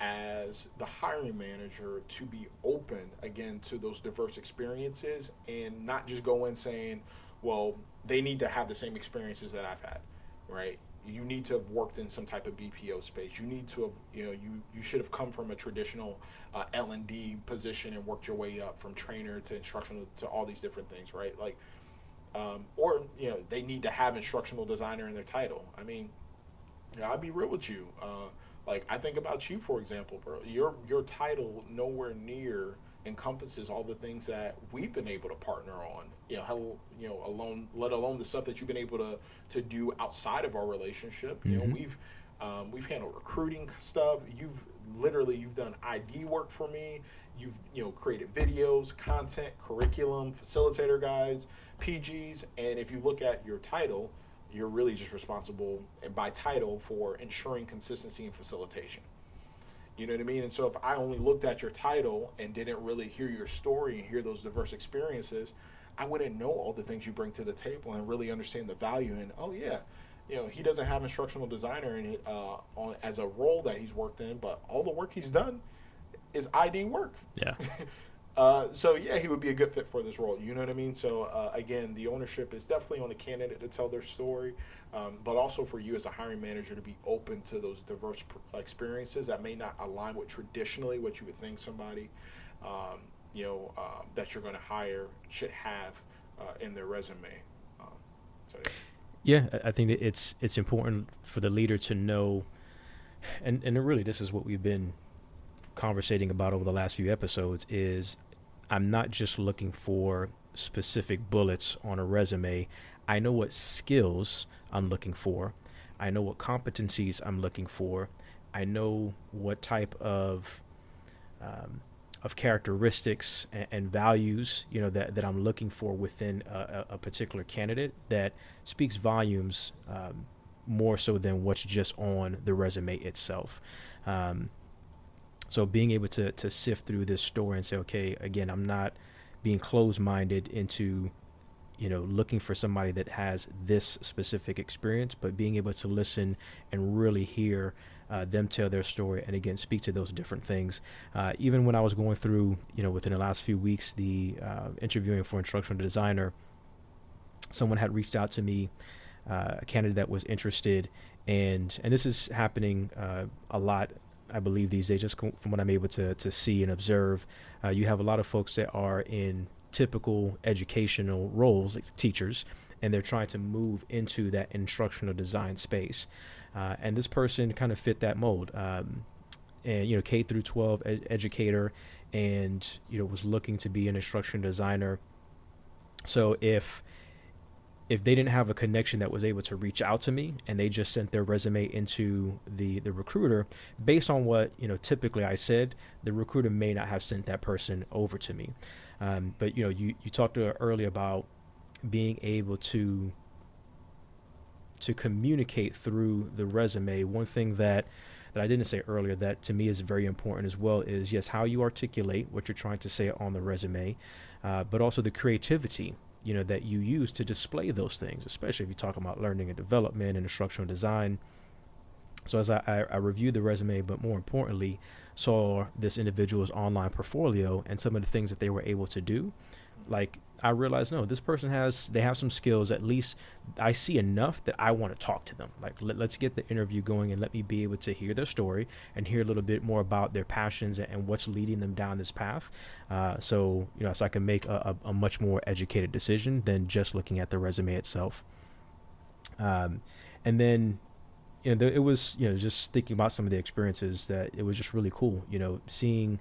as the hiring manager to be open again to those diverse experiences and not just go in saying, well, they need to have the same experiences that I've had, right? You need to have worked in some type of BPO space. You need to have, you know, you, you should have come from a traditional uh, L and D position and worked your way up from trainer to instructional to all these different things, right? Like um, or you know they need to have instructional designer in their title. I mean, you know, I'll be real with you. Uh, like I think about you, for example, bro. Your your title nowhere near encompasses all the things that we've been able to partner on. You know, how, you know, alone, let alone the stuff that you've been able to to do outside of our relationship. Mm-hmm. You know, mm-hmm. we've um, we've handled recruiting stuff. You've literally you've done ID work for me. You've you know created videos, content, curriculum, facilitator guides. PGs, and if you look at your title, you're really just responsible and by title for ensuring consistency and facilitation. You know what I mean? And so if I only looked at your title and didn't really hear your story and hear those diverse experiences, I wouldn't know all the things you bring to the table and really understand the value And oh yeah, you know he doesn't have instructional designer in uh, on as a role that he's worked in, but all the work he's done is ID work. Yeah. Uh, so yeah, he would be a good fit for this role. You know what I mean? So uh, again, the ownership is definitely on the candidate to tell their story, um, but also for you as a hiring manager to be open to those diverse pr- experiences that may not align with traditionally what you would think somebody, um, you know, uh, that you're going to hire should have uh, in their resume. Um, so yeah. yeah, I think it's it's important for the leader to know, and and really this is what we've been conversating about over the last few episodes is I'm not just looking for specific bullets on a resume. I know what skills I'm looking for. I know what competencies I'm looking for. I know what type of um, of characteristics and, and, values you know that, that I'm looking for within a, a particular candidate that speaks volumes um, more so than what's just on the resume itself. Um, so being able to to sift through this story and say, okay, again, I'm not being closed minded into you know looking for somebody that has this specific experience, but being able to listen and really hear. Uh, them tell their story and again speak to those different things. Uh, even when I was going through, you know, within the last few weeks, the uh, interviewing for instructional designer, someone had reached out to me, uh, a candidate that was interested, and and this is happening uh, a lot I believe these days, just from what I'm able to to see and observe, uh, you have a lot of folks that are in typical educational roles, like teachers, and they're trying to move into that instructional design space. Uh, and this person kind of fit that mold. Um, and you know, K through 12 ed- educator, and you know, was looking to be an instructional designer. So if if they didn't have a connection that was able to reach out to me and they just sent their resume into the the recruiter based on what you know typically I said the recruiter may not have sent that person over to me. Um, but you know you you talked earlier about being able to to communicate through the resume. One thing that that I didn't say earlier that to me is very important as well is yes how you articulate what you're trying to say on the resume uh, but also the creativity you know that you use to display those things, especially if you talk about learning and development and instructional design. So as I, I, I reviewed the resume, but more importantly, saw this individual's online portfolio and some of the things that they were able to do, like I realized no, this person has they have some skills. At least I see enough that I want to talk to them. Like let, us get the interview going and let me be able to hear their story and hear a little bit more about their passions and, and what's leading them down this path. Uh, so you know, so I can make a, a, a, much more educated decision than just looking at the resume itself. Um, and then you know, it was you know just thinking about some of the experiences that it was just really cool. You know, seeing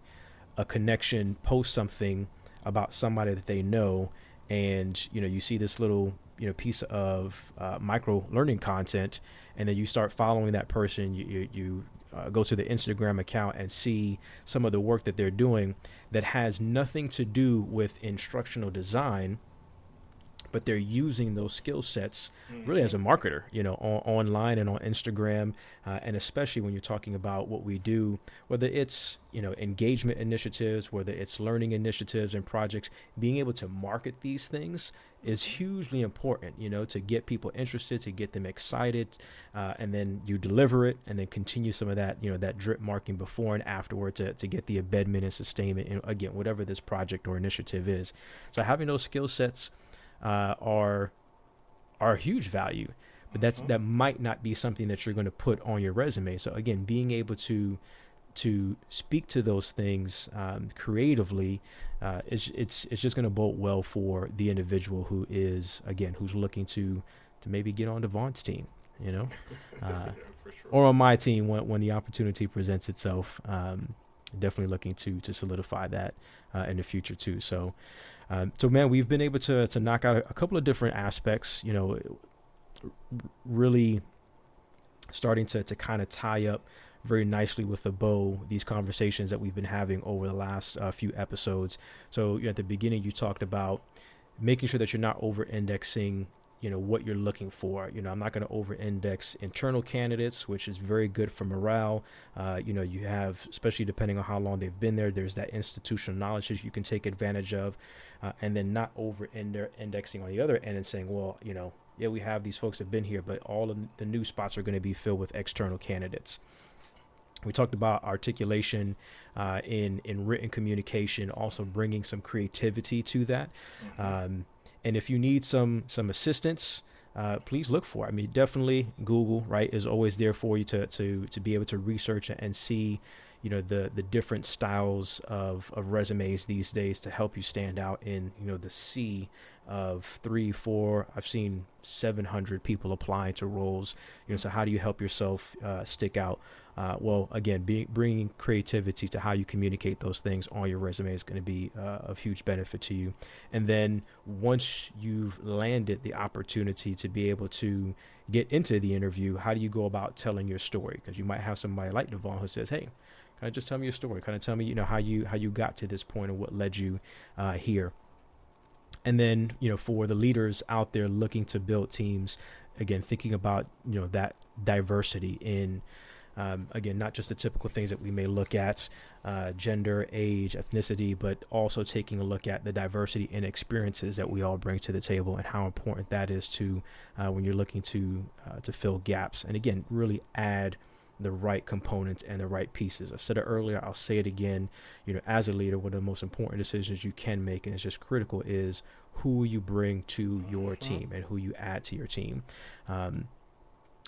a connection post something about somebody that they know and you know you see this little you know piece of uh, micro learning content and then you start following that person you you, you uh, go to the Instagram account and see some of the work that they're doing that has nothing to do with instructional design but they're using those skill sets mm-hmm. really as a marketer, you know, on, online and on Instagram, uh, and especially when you're talking about what we do, whether it's you know engagement initiatives, whether it's learning initiatives and projects, being able to market these things is hugely important, you know, to get people interested, to get them excited, uh, and then you deliver it, and then continue some of that, you know, that drip marketing before and afterward to, to get the embedment and sustainment, and again, whatever this project or initiative is. So having those skill sets uh, are are huge value, but that's mm-hmm. that might not be something that you're going to put on your resume. So again, being able to to speak to those things um, creatively, uh, it's it's it's just going to bolt well for the individual who is again who's looking to to maybe get on Devon's team, you know, uh, yeah, sure. or on my team when when the opportunity presents itself. Um, definitely looking to to solidify that uh, in the future too. So um, so man, we've been able to to knock out a, couple of different aspects. You know, really starting to to kind of tie up very nicely with a bow these conversations that we've been having over the last uh, few episodes. So you know, at the beginning, you talked about making sure that you're not over indexing you know what you're looking for you know i'm not going to over index internal candidates which is very good for morale uh, you know you have especially depending on how long they've been there there's that institutional knowledge that you can take advantage of uh, and then not over indexing on the other end and saying well you know yeah, we have these folks that have been here, but all of the new spots are going to be filled with external candidates. We talked about articulation uh, in in written communication, also bringing some creativity to that. Mm-hmm. Um, and if you need some some assistance, uh, please look for. It. I mean, definitely Google right is always there for you to to to be able to research and see you know the the different styles of of resumes these days to help you stand out in you know the sea of three four i've seen 700 people apply to roles you know so how do you help yourself uh, stick out uh, well again being bringing creativity to how you communicate those things on your resume is going to be uh, of huge benefit to you and then once you've landed the opportunity to be able to get into the interview how do you go about telling your story because you might have somebody like devon who says hey Kind of just tell me your story. Kind of tell me, you know, how you how you got to this point and what led you uh, here. And then, you know, for the leaders out there looking to build teams, again, thinking about you know that diversity in. Um, again, not just the typical things that we may look at, uh, gender, age, ethnicity, but also taking a look at the diversity and experiences that we all bring to the table and how important that is to uh, when you're looking to uh, to fill gaps. And again, really add the right components and the right pieces. I said it earlier, I'll say it again. You know, as a leader, one of the most important decisions you can make, and it's just critical, is who you bring to your mm-hmm. team and who you add to your team. Um,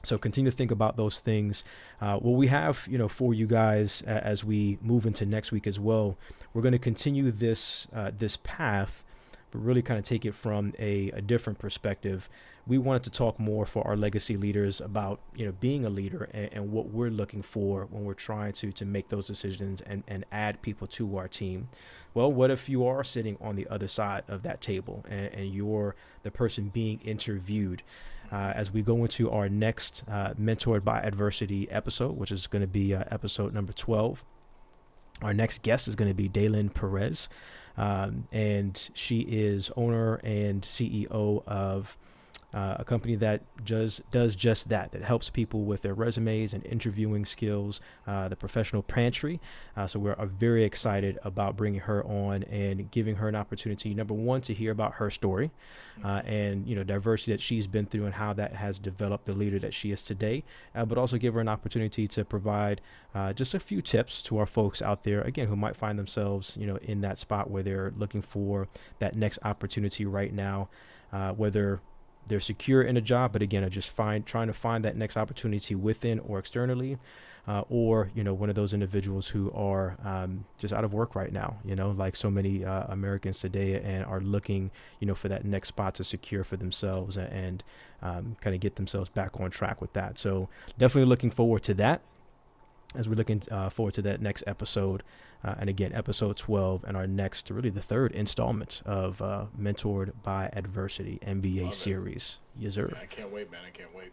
so continue to think about those things. Uh, what we have, you know, for you guys uh, as we move into next week as well, we're going to continue this uh, this path, but really kind of take it from a, a different perspective we wanted to talk more for our legacy leaders about you know being a leader and, and, what we're looking for when we're trying to to make those decisions and and add people to our team well what if you are sitting on the other side of that table and, and you're the person being interviewed? Uh, as we go into our next uh, mentored by adversity episode which is going to be uh, episode number 12 our next guest is going to be Daylin Perez um, and she is owner and CEO of uh, a company that does does just that that helps people with their resumes and interviewing skills uh, the professional pantry. Uh, so we're very excited about bringing her on and giving her an opportunity number one to hear about her story uh, and you know diversity that she's been through and how that has developed the leader that she is today uh, but also give her an opportunity to provide uh, just a few tips to our folks out there again who might find themselves you know in that spot where they're looking for that next opportunity right now whether they're secure in a job, but again, are just find trying to find that next opportunity within or externally, uh, or you know, one of those individuals who are um, just out of work right now. You know, like so many uh, Americans today, and are looking, you know, for that next spot to secure for themselves and, and um, kind of get themselves back on track with that. So definitely looking forward to that as we're looking uh, forward to that next episode. Uh, and again, episode 12 and our next, really the third installment of uh, Mentored by Adversity MBA Love series. It. Yes, sir. I can't wait, man. I can't wait.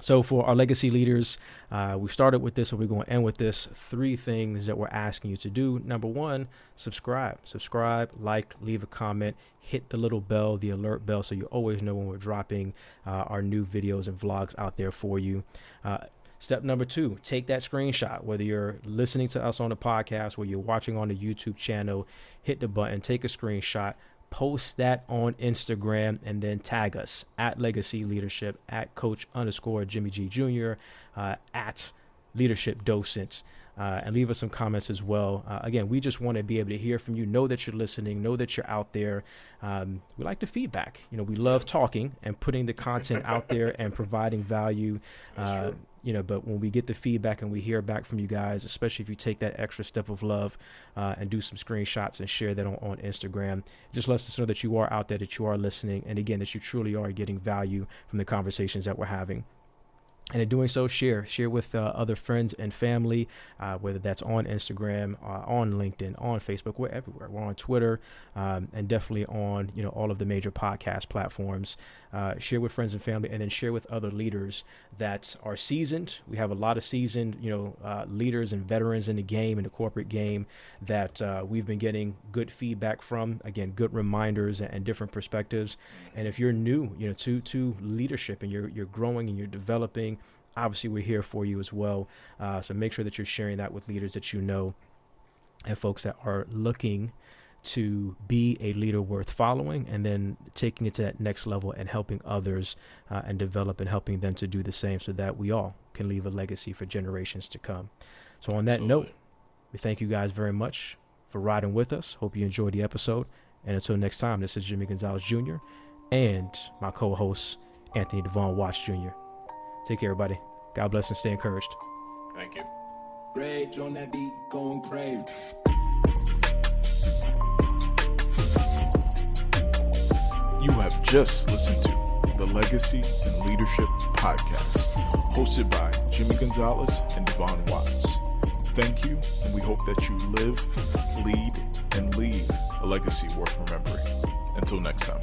So, for our legacy leaders, uh, we started with this, and we're going to end with this. Three things that we're asking you to do. Number one, subscribe. Subscribe, like, leave a comment, hit the little bell, the alert bell, so you always know when we're dropping uh, our new videos and vlogs out there for you. Uh, Step number two, take that screenshot. Whether you're listening to us on the podcast, or you're watching on the YouTube channel, hit the button, take a screenshot, post that on Instagram, and then tag us at Legacy Leadership, at Coach underscore Jimmy G Jr., uh, at Leadership Docents uh, and leave us some comments as well. Uh, again, we just want to be able to hear from you, know that you're listening, know that you're out there. Um, we like the feedback. You know, we love talking and putting the content out there and providing value. Uh, you know, but when we get the feedback and we hear back from you guys, especially if you take that extra step of love uh, and do some screenshots and share that on, on Instagram, just lets us know that you are out there, that you are listening, and again, that you truly are getting value from the conversations that we're having. And in doing so share share with uh, other friends and family uh, whether that's on instagram uh, on linkedin on facebook we're everywhere. We're on twitter um, and definitely on you know all of the major podcast platforms uh, share with friends and family and then share with other leaders that are seasoned. We have a lot of seasoned you know uh, leaders and veterans in the game in the corporate game that uh, we've been getting good feedback from. Again good reminders and, and different perspectives. And if you're new you know to to leadership and you're you're growing and you're developing obviously we're here for you as well. Uh, so make sure that you're sharing that with leaders that you know and folks that are looking to be a leader worth following and then taking it to that next level and helping others uh, and develop and helping them to do the same so that we all can leave a legacy for generations to come. So, on that Absolutely. note, we thank you guys very much for riding with us. Hope you enjoyed the episode. And until next time, this is Jimmie Gonzalez Jr. and my co host, Anthony Devon Watts Jr. Take care, everybody. God bless and stay encouraged. Thank you. Rage on that beat, going crazy. Just listened to the Legacy and Leadership Podcast, hosted by Jimmie Gonzalez and Devon Watts. Thank you, and we hope that you live, lead, and leave a legacy worth remembering. Until next time.